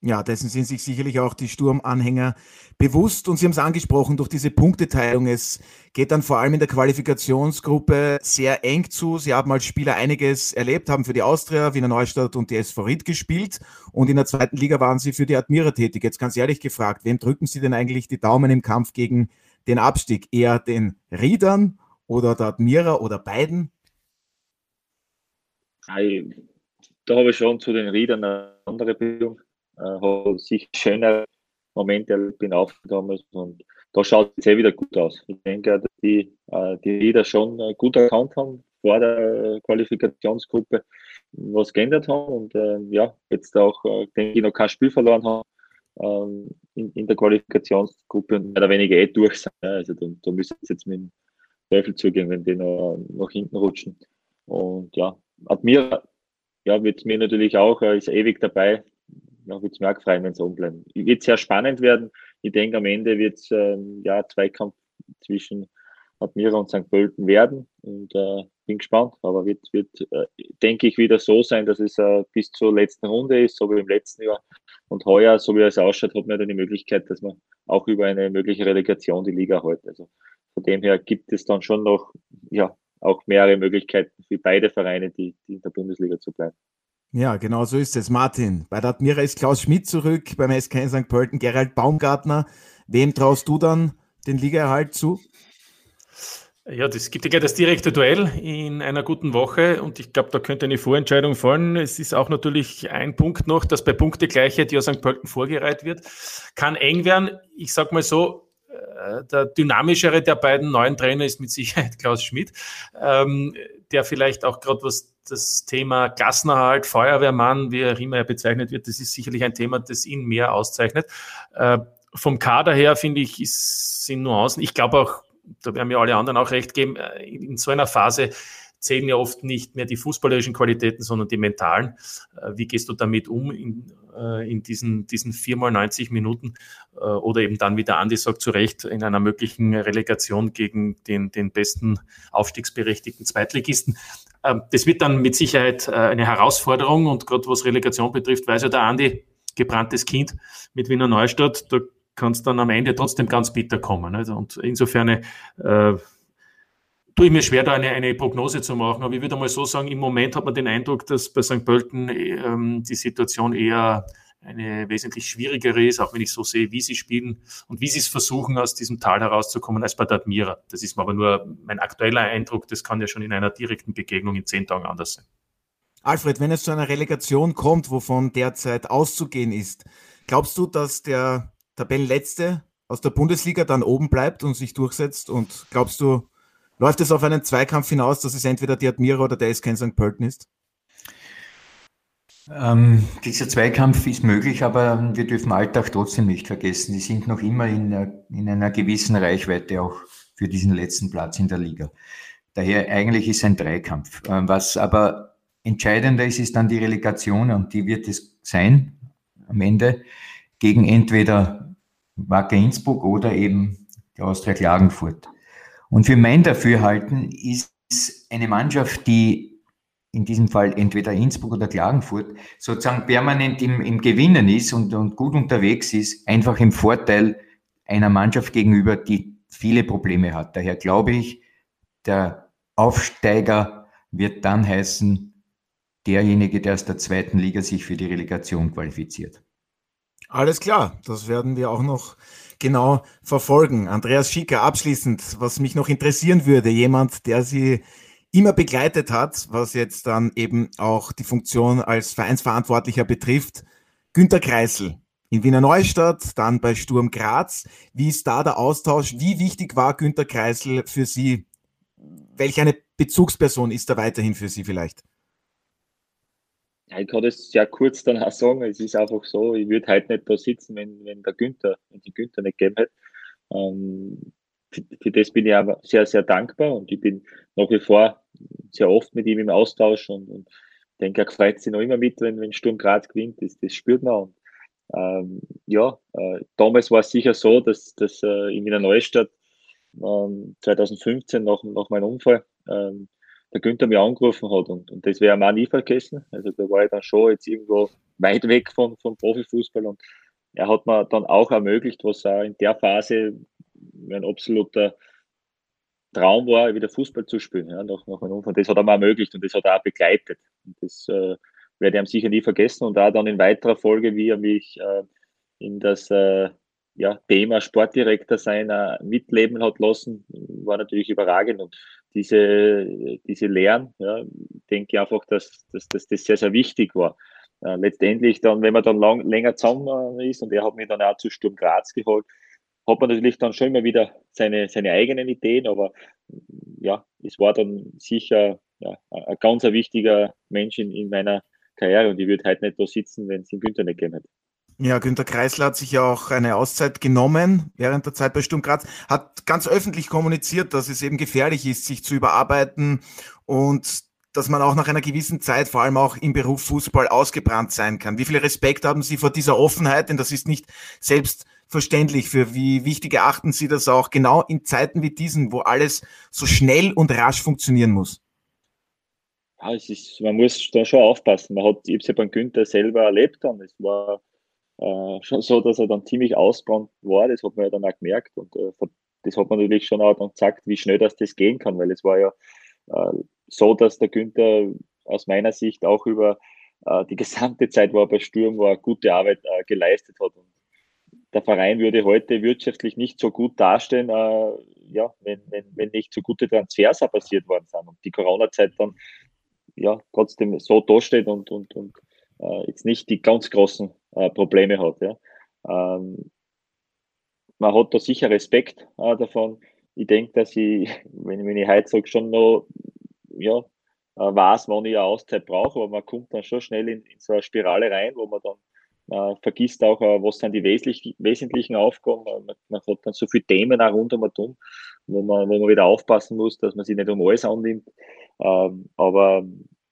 Ja, dessen sind sich sicherlich auch die Sturmanhänger bewusst. Und Sie haben es angesprochen, durch diese Punkteteilung. Es geht dann vor allem in der Qualifikationsgruppe sehr eng zu. Sie haben als Spieler einiges erlebt, haben für die Austria, Wiener Neustadt und die SV Ried gespielt. Und in der zweiten Liga waren Sie für die Admira tätig. Jetzt ganz ehrlich gefragt, wem drücken Sie denn eigentlich die Daumen im Kampf gegen den Abstieg? Eher den Riedern oder der Admira oder beiden? Da habe ich schon zu den Riedern eine andere Bildung äh, habe sicher schöne Momente erlebt bin damals und da schaut es sehr wieder gut aus. Ich denke, dass die, äh, die Lieder schon äh, gut erkannt haben vor der Qualifikationsgruppe, was geändert haben und äh, ja, jetzt auch, äh, denke ich, noch kein Spiel verloren haben ähm, in, in der Qualifikationsgruppe und mehr oder weniger eh durch sein. Also da, da müssen sie jetzt mit dem Teufel zugehen, wenn die noch nach hinten rutschen. Und ja, Admira ja, wird mir natürlich auch, ist ewig dabei, ja, wird es mir auch gefreut, wenn sie bleiben. Wird sehr spannend werden. Ich denke, am Ende wird es ähm, ja, Zweikampf zwischen Admira und St. Pölten werden und äh, bin gespannt. Aber wird, wird äh, denke ich, wieder so sein, dass es äh, bis zur letzten Runde ist, so wie im letzten Jahr. Und heuer, so wie es ausschaut, hat man dann die Möglichkeit, dass man auch über eine mögliche Relegation die Liga hält. Also von dem her gibt es dann schon noch ja, auch mehrere Möglichkeiten für beide Vereine, die, die in der Bundesliga zu bleiben. Ja, genau so ist es. Martin, bei der Admira ist Klaus Schmidt zurück, beim SK in St. Pölten Gerald Baumgartner. Wem traust du dann den Ligaerhalt zu? Ja, das gibt ja das direkte Duell in einer guten Woche und ich glaube, da könnte eine Vorentscheidung fallen. Es ist auch natürlich ein Punkt noch, dass bei Punktegleichheit ja St. Pölten vorgereiht wird. Kann eng werden. Ich sag mal so, äh, der dynamischere der beiden neuen Trainer ist mit Sicherheit <laughs> Klaus Schmidt, ähm, der vielleicht auch gerade was das Thema Klassenerhalt, Feuerwehrmann, wie er immer bezeichnet wird, das ist sicherlich ein Thema, das ihn mehr auszeichnet. Äh, vom Kader her, finde ich, ist, sind Nuancen. Ich glaube auch, da werden mir alle anderen auch recht geben, äh, in so einer Phase zählen ja oft nicht mehr die fußballerischen Qualitäten, sondern die mentalen. Äh, wie gehst du damit um in, äh, in diesen, diesen viermal 90 Minuten? Oder eben dann, wie der Andi sagt, zu Recht in einer möglichen Relegation gegen den, den besten aufstiegsberechtigten Zweitligisten. Ähm, das wird dann mit Sicherheit eine Herausforderung und gerade was Relegation betrifft, weiß ja der Andi, gebranntes Kind mit Wiener Neustadt, da kann es dann am Ende trotzdem ganz bitter kommen. Und insofern äh, tue ich mir schwer, da eine, eine Prognose zu machen. Aber ich würde mal so sagen, im Moment hat man den Eindruck, dass bei St. Pölten ähm, die Situation eher eine wesentlich schwierigere ist, auch wenn ich so sehe, wie sie spielen und wie sie es versuchen, aus diesem Tal herauszukommen, als bei der Admira. Das ist aber nur mein aktueller Eindruck. Das kann ja schon in einer direkten Begegnung in zehn Tagen anders sein. Alfred, wenn es zu einer Relegation kommt, wovon derzeit auszugehen ist, glaubst du, dass der Tabellenletzte aus der Bundesliga dann oben bleibt und sich durchsetzt? Und glaubst du, Läuft es auf einen Zweikampf hinaus, dass es entweder die Admira oder der SK St. Pölten ist? Ähm, dieser Zweikampf ist möglich, aber wir dürfen Alltag trotzdem nicht vergessen. Die sind noch immer in, in einer gewissen Reichweite auch für diesen letzten Platz in der Liga. Daher eigentlich ist ein Dreikampf. Ähm, was aber entscheidender ist, ist dann die Relegation und die wird es sein am Ende gegen entweder Wacker Innsbruck oder eben die Austria Klagenfurt. Und für mein Dafürhalten ist eine Mannschaft, die in diesem Fall entweder Innsbruck oder Klagenfurt sozusagen permanent im, im Gewinnen ist und, und gut unterwegs ist, einfach im Vorteil einer Mannschaft gegenüber, die viele Probleme hat. Daher glaube ich, der Aufsteiger wird dann heißen, derjenige, der aus der zweiten Liga sich für die Relegation qualifiziert. Alles klar, das werden wir auch noch genau verfolgen. Andreas Schicker, abschließend, was mich noch interessieren würde, jemand, der Sie immer begleitet hat, was jetzt dann eben auch die Funktion als Vereinsverantwortlicher betrifft, Günter Kreisel in Wiener Neustadt, dann bei Sturm Graz. Wie ist da der Austausch? Wie wichtig war Günter Kreisel für Sie? Welche eine Bezugsperson ist er weiterhin für Sie vielleicht? Ich kann das sehr kurz dann auch sagen. Es ist einfach so, ich würde heute nicht da sitzen, wenn, wenn der Günther, wenn die Günther nicht gegeben hätte. Ähm, für, für, das bin ich aber sehr, sehr dankbar und ich bin nach wie vor sehr oft mit ihm im Austausch und, und denke, er freut sich noch immer mit, wenn, wenn Sturm Graz gewinnt. Das, das spürt man. Und ähm, ja, äh, damals war es sicher so, dass, dass äh, in Wiener Neustadt ähm, 2015 nach, nach meinem Unfall ähm, der Günther mir angerufen hat und, und das ich auch nie vergessen. Also da war ich dann schon jetzt irgendwo weit weg von, vom Profifußball und er hat mir dann auch ermöglicht, was auch in der Phase mein absoluter Traum war, wieder Fußball zu spielen, ja, nach, nach meinem Unfall. Das hat er mir ermöglicht und das hat er auch begleitet. Und das äh, werde ich ihm sicher nie vergessen. Und auch dann in weiterer Folge, wie er mich äh, in das äh, ja, Thema Sportdirektor sein äh, mitleben hat lassen, war natürlich überragend. Und diese, diese Lehren, ja, denke ich einfach, dass, dass, dass das sehr, sehr wichtig war. Äh, letztendlich dann, wenn man dann lang, länger zusammen ist und er hat mich dann auch zu Sturm Graz geholt, hat man natürlich dann schon immer wieder seine, seine eigenen Ideen, aber ja, es war dann sicher ja, ein ganz wichtiger Mensch in, in meiner Karriere und ich würde heute nicht da sitzen, wenn es den Günther nicht gegeben hätte. Ja, Günter Kreisler hat sich ja auch eine Auszeit genommen während der Zeit bei Sturm Graz, hat ganz öffentlich kommuniziert, dass es eben gefährlich ist, sich zu überarbeiten und dass man auch nach einer gewissen Zeit, vor allem auch im Beruf Fußball, ausgebrannt sein kann. Wie viel Respekt haben Sie vor dieser Offenheit? Denn das ist nicht selbstverständlich. Für wie wichtig erachten Sie das auch genau in Zeiten wie diesen, wo alles so schnell und rasch funktionieren muss? Ja, es ist, man muss da schon aufpassen. Man hat, ich habe es ja beim Günther selber erlebt und es war äh, schon so, dass er dann ziemlich ausbrannt war. Das hat man ja dann auch gemerkt und äh, das hat man natürlich schon auch dann gesagt, wie schnell das, das gehen kann, weil es war ja äh, so, dass der Günther aus meiner Sicht auch über äh, die <laughs> gesamte Zeit, wo er bei Sturm war, gute Arbeit äh, geleistet hat. Und der Verein würde heute wirtschaftlich nicht so gut dastehen, äh, ja, wenn, wenn, wenn nicht so gute Transfers passiert worden sind und die Corona-Zeit dann ja trotzdem so dasteht und, und, und jetzt nicht die ganz großen äh, Probleme hat. Ja. Ähm, man hat da sicher Respekt äh, davon. Ich denke, dass ich, <laughs> wenn, wenn ich heute sage, schon noch ja, äh, weiß, wann ich eine Auszeit brauche, aber man kommt dann schon schnell in, in so eine Spirale rein, wo man dann äh, vergisst auch, äh, was sind die wesentlich, wesentlichen Aufgaben. Man, man, hat dann so viele Themen auch rund um und um, wo man, wo man wieder aufpassen muss, dass man sich nicht um alles annimmt. Ähm, aber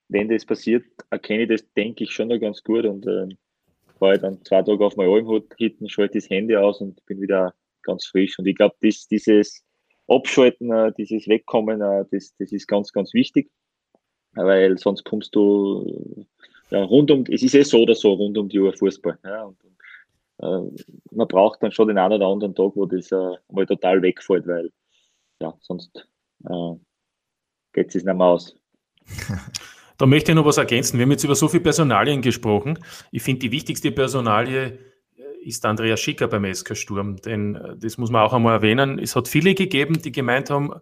wenn das passiert, erkenne ich das, denke ich, schon noch ganz gut und äh, fahre dann zwei Tage auf mein Alm hinten, schalte das Handy aus und bin wieder ganz frisch. Und ich glaube, dieses Abschalten, äh, dieses Wegkommen, äh, das, das ist ganz, ganz wichtig, weil sonst kommst du ja, rund um, es ist eh so oder so rund um die Uhr Fußball. Ja, und, und äh, man braucht dann schon den einen oder anderen Tag, wo das äh, mal total wegfällt, weil ja, sonst äh, geht es nicht mehr aus. <laughs> Da möchte ich noch was ergänzen. Wir haben jetzt über so viele Personalien gesprochen. Ich finde, die wichtigste Personalie äh, ist Andreas Schicker beim SK Sturm, denn äh, das muss man auch einmal erwähnen. Es hat viele gegeben, die gemeint haben,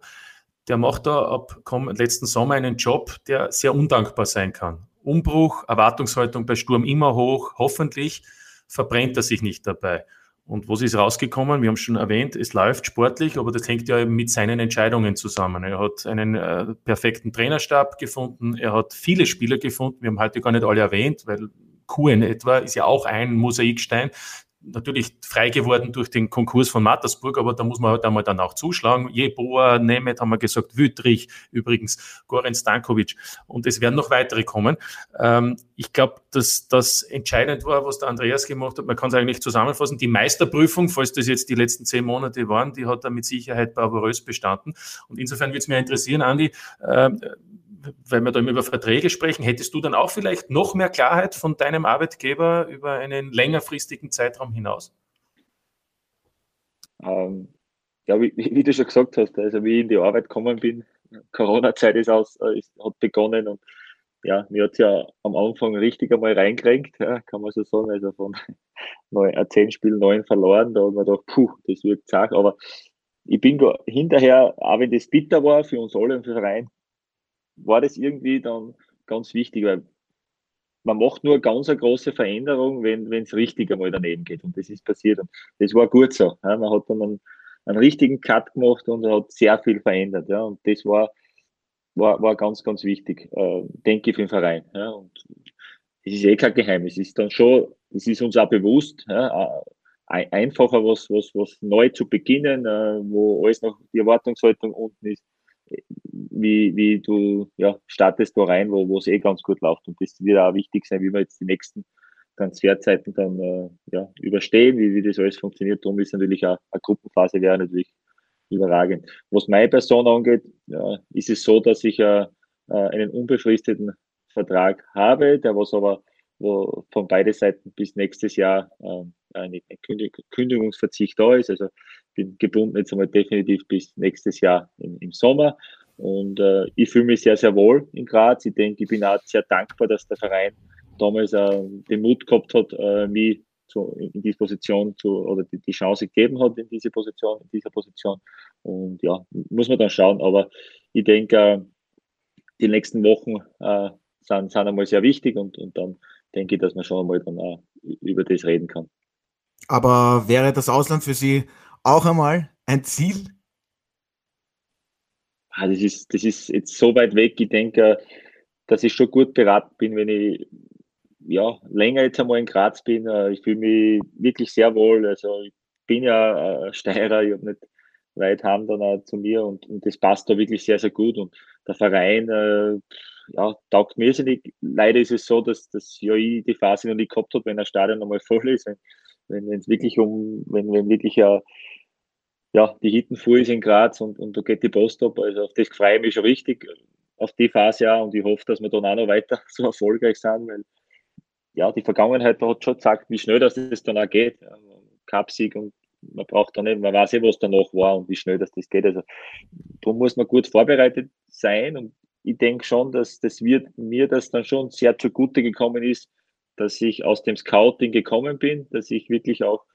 der macht da ab letzten Sommer einen Job, der sehr undankbar sein kann. Umbruch, Erwartungshaltung bei Sturm immer hoch. Hoffentlich verbrennt er sich nicht dabei. Und was ist rausgekommen? Wir haben schon erwähnt, es läuft sportlich, aber das hängt ja mit seinen Entscheidungen zusammen. Er hat einen äh, perfekten Trainerstab gefunden, er hat viele Spieler gefunden, wir haben heute gar nicht alle erwähnt, weil QN etwa ist ja auch ein Mosaikstein, natürlich frei geworden durch den Konkurs von Mattersburg, aber da muss man halt einmal dann auch zuschlagen. Jeboa, Nemeth haben wir gesagt, Wüttrich, übrigens Goran Stankovic und es werden noch weitere kommen. Ähm, ich glaube, dass das entscheidend war, was der Andreas gemacht hat. Man kann es eigentlich zusammenfassen. Die Meisterprüfung, falls das jetzt die letzten zehn Monate waren, die hat er mit Sicherheit bravourös bestanden. Und insofern würde es mich interessieren, Andi, äh, weil wir da immer über Verträge sprechen, hättest du dann auch vielleicht noch mehr Klarheit von deinem Arbeitgeber über einen längerfristigen Zeitraum hinaus? Ähm, ja, wie, wie, du schon gesagt hast, also wie ich in die Arbeit gekommen bin, Corona-Zeit ist aus, äh, ist, hat begonnen und ja, mir hat es ja am Anfang richtig einmal reingekränkt, ja, kann man so sagen. Also von <laughs> neun, zehn Spielen neun verloren, da hat man gedacht, puh, das wird zart. Aber ich bin hinterher, auch wenn das bitter war für uns alle den Verein, war das irgendwie dann ganz wichtig, weil man macht nur ganz eine große Veränderung, wenn es richtig einmal daneben geht. Und das ist passiert. Und das war gut so. Ja. Man hat dann einen, einen, richtigen Cut gemacht und hat sehr viel verändert. Ja. Und das war, war, war ganz, ganz wichtig, äh, denke ich, für den Verein. Ja. Und es ist eh kein Geheimnis. Es ist dann schon, es ist uns auch bewusst, ja, einfacher was, was, was neu zu beginnen, äh, wo alles noch die Erwartungshaltung unten ist wie, wie du ja, startest da rein, wo es eh ganz gut läuft. Und das wird auch wichtig sein, wie wir jetzt die nächsten Transferzeiten dann äh, ja, überstehen, wie, wie das alles funktioniert. Darum ist natürlich auch eine Gruppenphase wäre natürlich überragend. Was meine Person angeht, ja, ist es so, dass ich äh, äh einen unbefristeten Vertrag habe, der was aber wo von beiden Seiten bis nächstes Jahr äh, ein Kündigungsverzicht da ist. Also bin gebunden jetzt einmal definitiv bis nächstes Jahr im, im Sommer. Und äh, ich fühle mich sehr, sehr wohl in Graz. Ich denke, ich bin auch sehr dankbar, dass der Verein damals äh, den Mut gehabt hat, äh, mich zu, in diese Position zu, oder die, die Chance gegeben hat in diese Position, in dieser Position. Und ja, muss man dann schauen. Aber ich denke, äh, die nächsten Wochen äh, sind, sind einmal sehr wichtig und, und dann denke ich, dass man schon einmal dann auch über das reden kann. Aber wäre das Ausland für Sie auch einmal ein Ziel? Ah, das, ist, das ist jetzt so weit weg. Ich denke, dass ich schon gut beraten bin, wenn ich ja, länger jetzt einmal in Graz bin. Äh, ich fühle mich wirklich sehr wohl. Also ich bin ja äh, Steirer, ich habe nicht weit haben dann auch zu mir und, und das passt da wirklich sehr, sehr gut. Und der Verein äh, ja, taugt mir nicht. Leider ist es so, dass, dass ja ich die Phase noch nicht gehabt habe, wenn ein Stadion nochmal voll ist, wenn, wenn es wirklich um, wenn, wenn wirklich ja, ja, die Hitten voll ist in Graz und, und da geht die Post ab. Also auf das freue ich mich schon richtig, auf die Phase ja und ich hoffe, dass wir dann auch noch weiter <laughs> so erfolgreich sind, weil ja, die Vergangenheit hat schon gesagt, wie schnell das, das dann auch geht. Cupsieg und man braucht da nicht, man weiß eh, was danach war und wie schnell das, das geht. Also da muss man gut vorbereitet sein und ich denke schon, dass das wird mir das dann schon sehr zugute gekommen ist, dass ich aus dem Scouting gekommen bin, dass ich wirklich auch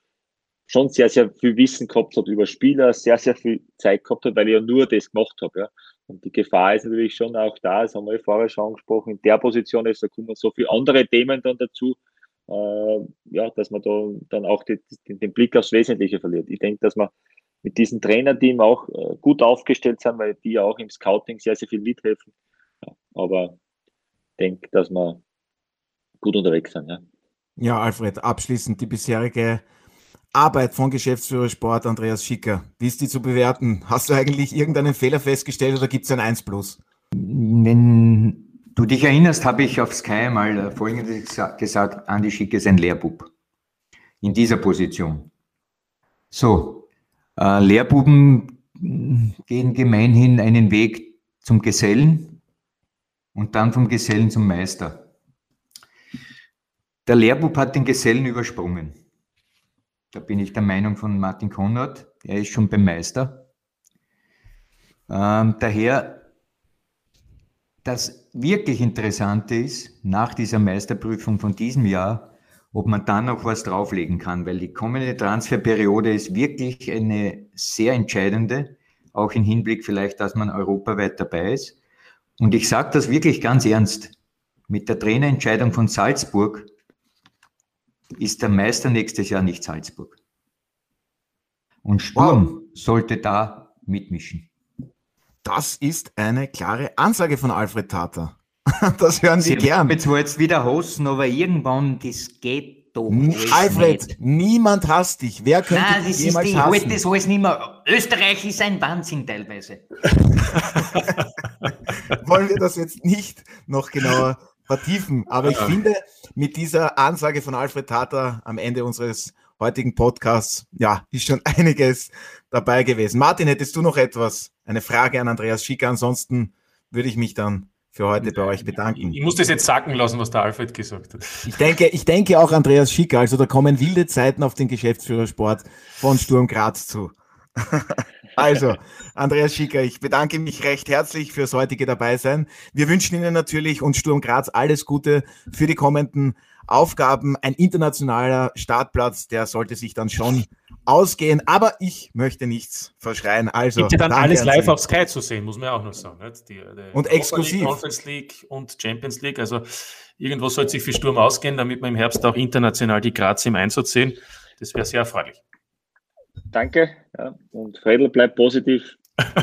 schon sehr, sehr viel Wissen gehabt habe über Spieler, sehr, sehr viel Zeit gehabt habe, weil ich ja nur das gemacht habe. Ja. Und die Gefahr ist natürlich schon auch da, das haben wir vorher schon angesprochen, in der Position ist, da kommen so viele andere Themen dann dazu, äh, ja, dass man da dann auch die, die, den Blick aufs Wesentliche verliert. Ich denke, dass man mit diesem Trainerteam auch äh, gut aufgestellt sind, weil die ja auch im Scouting sehr, sehr viel mithelfen. Ja, aber ich denke, dass wir gut unterwegs sind. Ja. ja, Alfred, abschließend die bisherige Arbeit von Geschäftsführer Sport Andreas Schicker. Wie ist die zu bewerten? Hast du eigentlich irgendeinen Fehler festgestellt oder gibt es ein 1 Plus? Wenn du dich erinnerst, habe ich auf Sky mal äh, Folgendes gesagt, Andi Schicker ist ein Lehrbub. In dieser Position. So, äh, Lehrbuben gehen gemeinhin einen Weg zum Gesellen und dann vom Gesellen zum Meister. Der Lehrbub hat den Gesellen übersprungen. Da bin ich der Meinung von Martin Konrad. Er ist schon beim Meister. Ähm, daher, das wirklich Interessante ist, nach dieser Meisterprüfung von diesem Jahr, ob man dann noch was drauflegen kann, weil die kommende Transferperiode ist wirklich eine sehr entscheidende, auch im Hinblick vielleicht, dass man europaweit dabei ist. Und ich sage das wirklich ganz ernst. Mit der Trainerentscheidung von Salzburg ist der Meister nächstes Jahr nicht Salzburg. Und Sturm wow. sollte da mitmischen. Das ist eine klare Ansage von Alfred Tata. <laughs> Das hören Sie, Sie gern. Jetzt zwar jetzt wieder hosten, aber irgendwann, das geht doch. Alfred, nicht. niemand hasst dich. Wer könnte Nein, das dich ist die, hassen? Halt das alles nicht mehr. Österreich ist ein Wahnsinn teilweise. <laughs> Wollen wir das jetzt nicht noch genauer vertiefen? Aber ich finde, mit dieser Ansage von Alfred Tata am Ende unseres heutigen Podcasts, ja, ist schon <laughs> einiges dabei gewesen. Martin, hättest du noch etwas? Eine Frage an Andreas Schicker? Ansonsten würde ich mich dann für heute bei euch bedanken. Ich, ich muss das jetzt sacken lassen, was der Alfred gesagt hat. Ich denke, ich denke auch Andreas Schicker. Also da kommen wilde Zeiten auf den Geschäftsführersport von Sturm Graz zu. <laughs> also, Andreas Schicker, ich bedanke mich recht herzlich fürs heutige Dabeisein. Wir wünschen Ihnen natürlich und Sturm Graz alles Gute für die kommenden Aufgaben. Ein internationaler Startplatz, der sollte sich dann schon ausgehen. Aber ich möchte nichts verschreien. Also gibt ja dann alles live auf Sky zu sehen, muss man ja auch noch sagen. Die, die und exklusiv. League, Conference League und Champions League. Also irgendwo sollte sich für Sturm ausgehen, damit wir im Herbst auch international die Graz im Einsatz sehen. Das wäre sehr erfreulich. Danke. Ja. Und Fredel bleibt positiv.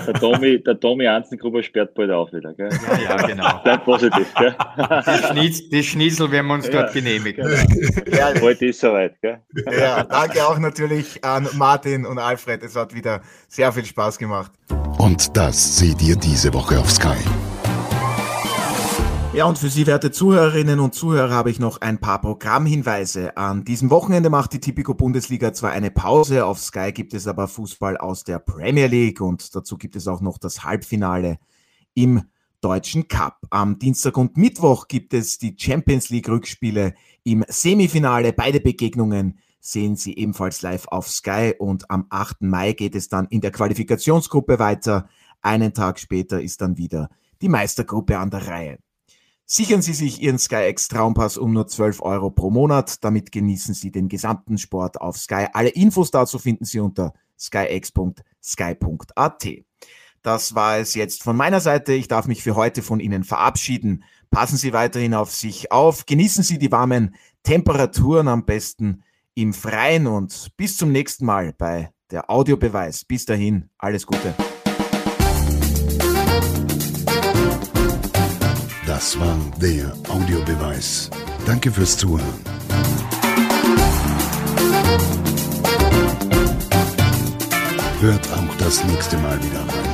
Der Tommy, <laughs> der Tommy Anzengruber sperrt bald auf wieder, gell? Ja, ja, genau. <laughs> Bleibt positiv, gell? Die, Schnietz, die Schnitzel werden wir uns ja. dort genehmigen. Genau. Ja, heute ist soweit, gell? <laughs> Ja, danke auch natürlich an Martin und Alfred. Es hat wieder sehr viel Spaß gemacht. Und das seht ihr diese Woche auf Sky. Ja, und für Sie, werte Zuhörerinnen und Zuhörer, habe ich noch ein paar Programmhinweise. An diesem Wochenende macht die Tipico Bundesliga zwar eine Pause, auf Sky gibt es aber Fußball aus der Premier League und dazu gibt es auch noch das Halbfinale im Deutschen Cup. Am Dienstag und Mittwoch gibt es die Champions League Rückspiele im Semifinale. Beide Begegnungen sehen Sie ebenfalls live auf Sky und am 8. Mai geht es dann in der Qualifikationsgruppe weiter. Einen Tag später ist dann wieder die Meistergruppe an der Reihe. Sichern Sie sich Ihren SkyX Traumpass um nur 12 Euro pro Monat. Damit genießen Sie den gesamten Sport auf Sky. Alle Infos dazu finden Sie unter skyx.sky.at. Das war es jetzt von meiner Seite. Ich darf mich für heute von Ihnen verabschieden. Passen Sie weiterhin auf sich auf. Genießen Sie die warmen Temperaturen am besten im Freien und bis zum nächsten Mal bei der Audiobeweis. Bis dahin, alles Gute. Das war der Audiobeweis. Danke fürs Zuhören. Hört auch das nächste Mal wieder rein.